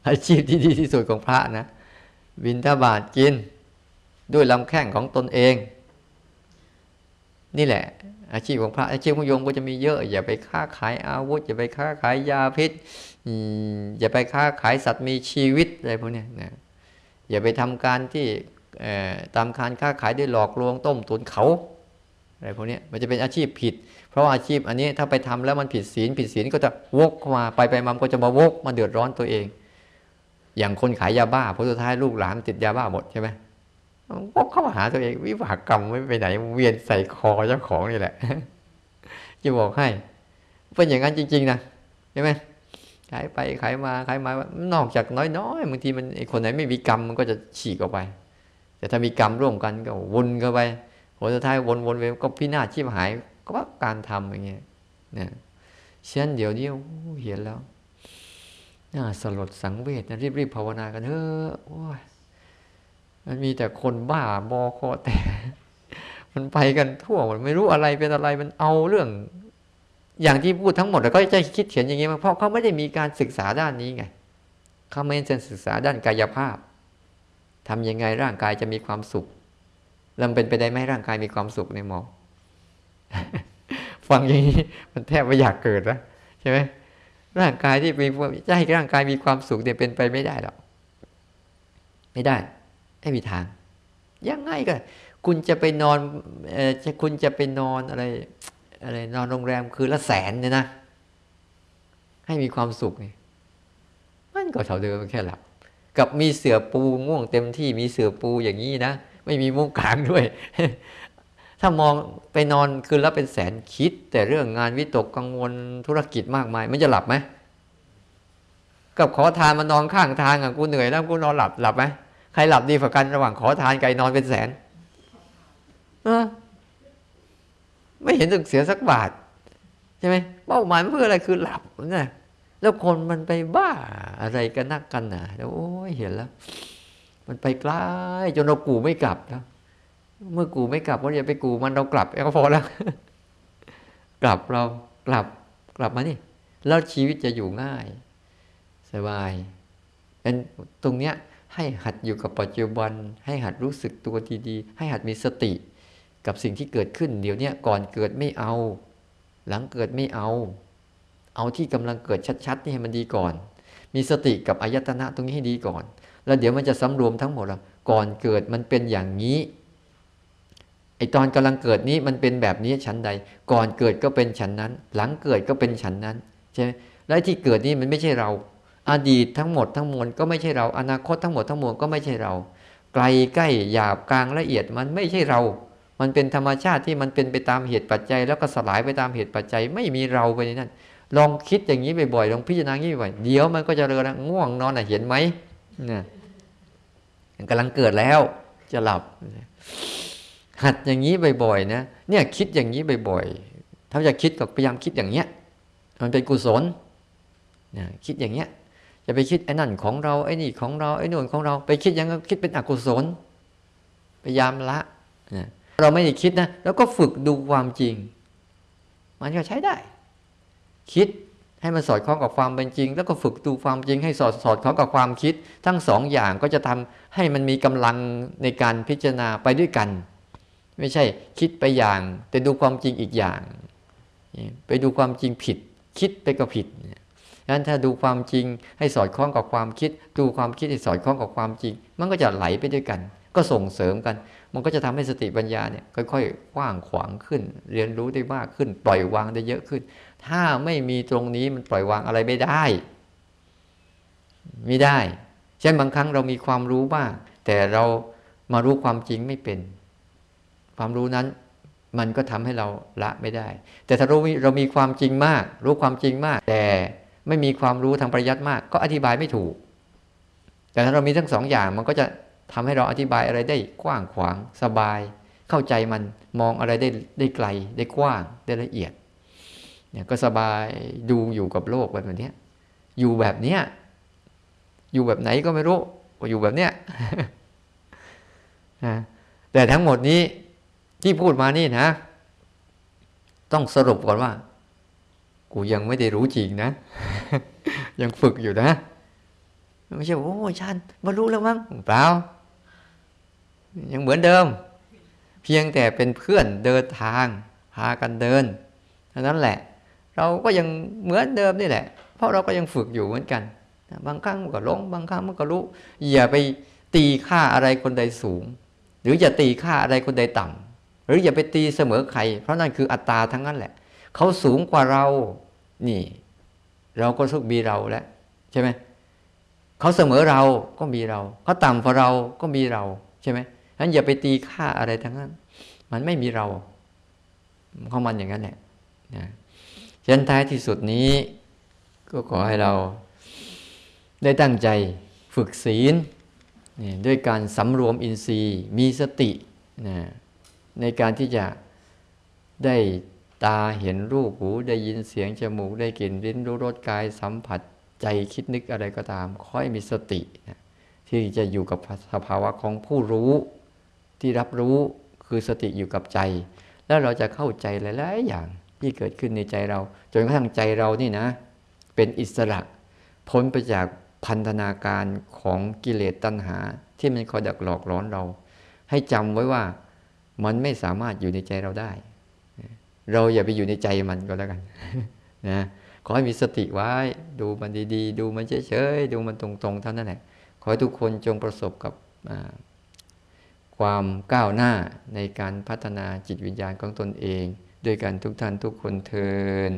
อาชีพที่ดีที่สุดของพระนะ บินทบาทกิน ด้วยลำแข้งของตนเอง นี่แหละ อาชีพของพระอาชีพของโยมก็จะมีเยอะ อย่าไปค้าขายอาวุธ อย่าไปค้าขายยาพิษอย่าไปค้าขายสัตว์มีชีวิตอะไรพวกนี้นะอย่าไปทำการที่ตามการค้าขายด้วยหลอกลวงต้มตุนเขา อะไรพวกนี้มันจะเป็นอาชีพผิด เพราะอาชีพอันนี้ถ้าไปทำแล้วมันผิดศีลผิดศีลก็จะวกมาไปไปมันก็จะมาวกมาเดือดร้อนตัวเอง อย่างคนขายยาบ้าพอสุดท้ายลูกหลานติดยาบ้าหมดใช่ไหมวกเข้ามาหาตัวเอง วิบากกรรมไม่ไปไหน เวียนใส่คอเจ้าของนี่แหละจะบอกให้เป็นอย่างนั้นจริง ๆนะใช่ไหมขายไปขายมาขายมานอกจากน้อยๆบางทีมันคนไหนไม่มีกรรมมันก็จะฉีกออกไป แต่ถ้ามีกรรมร่วมกันก็วนเข้าไป ผลสุดท้ายวนๆไปก็พินาศชีพหาย ก็ว่าการทำอย่างเงี้ยนะเช่นเดี๋ยวนี้เห็นแล้วน่าสลดสังเวชนะรีบๆภาวนากันเถอะโอ้ยมันมีแต่คนบ้าบอคอแต่ มันไปกันทั่วหมดไม่รู้อะไรเป็นอะไรมันเอาเรื่อง อย่างที่พูดทั้งหมดแล้วก็จะคิดเขียนอย่างนี้มาเพราะเขาไม่ได้มีการศึกษาด้านนี้ไงเขาไม่ได้ศึกษาด้านกายภาพทำยังไงร่างกายจะมีความสุข แล้วเป็นไปได้ไหมร่างกายมีความสุขในหมอฟังอย่างนี้มันแทบไม่อยากเกิดนะใช่ไหมร่างกายที่มีจะให้ร่างกายมีความสุขเนี่ยเป็นไปไม่ได้หรอกไม่ได้ไม่มีทางยังไงก็คุณจะไปนอนเออคุณจะไปนอนอะไรอะไรนอนโรงแรมคือละแสนเนี่ยนะ ให้มีความสุขนี่มันก็เท่าเดิมแค่หลับ กับมีเสือปูง่วงเต็มที่มีเสือปูอย่างนี้นะ ไม่มีมุ้งกลางด้วย ถ้ามองไปนอนคืนแล้วเป็นแสนคิด แต่เรื่องงานวิตกกังวลธุรกิจมากมาย มันจะหลับไหมกับขอทานมานอนข้างทางอะกูเหนื่อยแล้วกูนอนหลับหลับไหมใครหลับดีกว่ากันระหว่างขอทานกับนอนเป็นแสนเออไม่เห็นต้องเสียสักบาทใช่ไหมเป้าหมายเพื่ออะไรคือหลับนะแล้วคนมันไปบ้าอะไรกันนักกันนะโอ้ยเห็นแล้ว มันไปใกลจนเรากูไม่กลับแล้วเมื่อกูไม่กลับก็อย่าไปกูมันเรากลับก็พอแล้วกลับเรากลับกลับมานี่แล้วชีวิตจะอยู่ง่าย สบายอันตรงเนี้ยให้หัดอยู่กับปัจจุบัน ให้หัดรู้สึกตัวดีๆ ให้หัดมีสติ กับสิ่งที่เกิดขึ้น เดี๋ยวนี้ก่อนเกิดไม่เอา หลังเกิดไม่เอา เอาที่กำลังเกิดชัดๆนี่ให้มันดีก่อน มีสติกับอายตนะตรงนี้ให้ดีก่อน แล้วเดี๋ยวมันจะสำรวมทั้งหมดแล้วก่อนเกิดมันเป็นอย่างนี้ไอตอนกำลังเกิดนี้มันเป็นแบบนี้ชั้นใด ก่อนเกิดก็เป็นชั้นนั้น หลังเกิดก็เป็นชั้นนั้นใช่ไหมและที่เกิดนี้มันไม่ใช่เรา อดีตทั้งหมดทั้งมวลก็ไม่ใช่เรา อนาคตทั้งหมดทั้งมวลก็ไม่ใช่เรา ไกลใกล้หยาบกลางละเอียดมันไม่ใช่เรา มันเป็นธรรมชาติที่มันเป็นไปตามเหตุปัจจัย แล้วก็สลายไปตามเหตุปัจจัย ไม่มีเราไปในนั้นลองคิดอย่างนี้บ่อยๆลองพิจารณาอย่างนี้บ่อยเดี๋ยวมันก็จะเริญง่วงนอนอะเห็นไหมเนี่ย กำลังเกิดแล้วจะหลับ หัดอย่างนี้บ่อยๆนะเนี่ยคิดอย่างนี้บ่อยๆถ้าจะคิดก็พยายามคิดอย่างเนี้ย มันเป็นกุศลนะคิดอย่างเนี้ยจะไปคิดไอ้นั่นของเราไอ้นี่ของเราไอ้นู่นของเรา ไปคิดอย่างนั้นคิดเป็นอกุศล พยายามละนะเราไม่ได้คิดนะแล้วก็ฝึกดูความจริง มันก็ใช้ได้ คิดให้มันสอดคล้องกับความเป็นจริง แล้วก็ฝึกดูความจริงให้สอดสอดคล้องกับความคิด ทั้งสองอย่างก็จะทำ ให้มันมีกำลังในการพิจารณาไปด้วยกัน ไม่ใช่คิดไปอย่าง แต่ดูความจริงอีกอย่าง ไปดูความจริงผิด คิดไปก็ผิดดังนั้นถ้าดูความจริงให้สอดคล้องกับความคิด ดูความคิดให้สอดคล้องกับความจริง มันก็จะไหลไปด้วยกัน ก็ส่งเสริมกัน มันก็จะทำให้สติปัญญาเนี่ยค่อยๆกว้างขวางขึ้น เรียนรู้ได้มากขึ้น ปล่อยวางได้เยอะขึ้น ถ้าไม่มีตรงนี้มันปล่อยวางอะไรไม่ได้ ไม่ได้ เช่นบางครั้งเรามีความรู้บ้างแต่เรามารู้ความจริงไม่เป็น ความรู้นั้นมันก็ทำให้เราละไม่ได้ แต่ถ้าเราเรามีความจริงมาก รู้ความจริงมาก แต่ไม่มีความรู้ทางปริยัติมาก ก็อธิบายไม่ถูก แต่ถ้าเรามีทั้งสองอย่างมันก็จะทำให้เราอธิบายอะไรได้กว้างขวางสบาย เข้าใจมันมองอะไรได้ได้ไกล ได้กว้างได้ละเอียดเนี่ยก็สบายดูอยู่กับโลกแบบนี้อยู่แบบเนี้ย อยู่แบบไหนก็ไม่รู้ก็อยู่แบบเนี้ยนะแต่ทั้งหมดนี้ที่พูดมานี่นะ ต้องสรุปก่อนว่า กูยังไม่ได้รู้จริงนะ ยังฝึกอยู่นะ ไม่ใช่ว่าโอ้ชันมารู้แล้วมั้งเปล่ายังเหมือนเดิม เพียงแต่เป็นเพื่อนเดินทาง พากันเดินเท่านั้นแหละ เราก็ยังเหมือนเดิมนี่แหละ เพราะเราก็ยังฝึกอยู่เหมือนกัน บางครั้งมันก็ลงบางครั้งมันก็รู้ อย่าไปตีค่าอะไรคนใดสูง หรืออย่าตีค่าอะไรคนใดต่ำหรืออย่าไปตีเสมอใคร เพราะนั่นคืออัตตาทั้งนั้นแหละ เขาสูงกว่าเรา นี่ เราก็สุกมีเราแล้วใช่ไหมเขาเสมอเราก็มีเรา เขาต่ำกว่าเราก็มีเราใช่ไหมฉะนั้นอย่าไปตีค่าอะไรทั้งนั้น มันไม่มีเราเขามันอย่างนั้นแหละนะฉะนั้นท้ายที่สุดนี้ ก็ขอให้เรา ได้ตั้งใจฝึกศีลด้วยการสำรวมอินทรีย์มีสตินะในการที่จะได้ตาเห็นรูปหูได้ยินเสียงจมูกได้กลิ่นลิ้นรู้รสกายสัมผัสใจคิดนึกอะไรก็ตาม ค่อยมีสตินะที่จะอยู่กับสภาวะของผู้รู้ที่รับรู้คือสติอยู่กับใจ แล้วเราจะเข้าใจหลาย ๆ อย่างที่เกิดขึ้นในใจเรา จนกระทั่งใจเรานี่นะ เป็นอิสระพ้นไปจาก พันธนาการของกิเลสตัณหา ที่มันคอยดักหลอกหลอนเรา ให้จำไว้ว่ามันไม่สามารถอยู่ในใจเราได้ เราอย่าไปอยู่ในใจมันก็แล้วกันนะขอให้มีสติไว้ ดูมันดีๆ ดูมันเฉยๆดูมันตรงๆเท่านั้นแหละขอให้ทุกคนจงประสบกับความก้าวหน้าในการพัฒนาจิตวิญญาณของตนเอง ด้วยกันทุกท่านทุกคนเทิน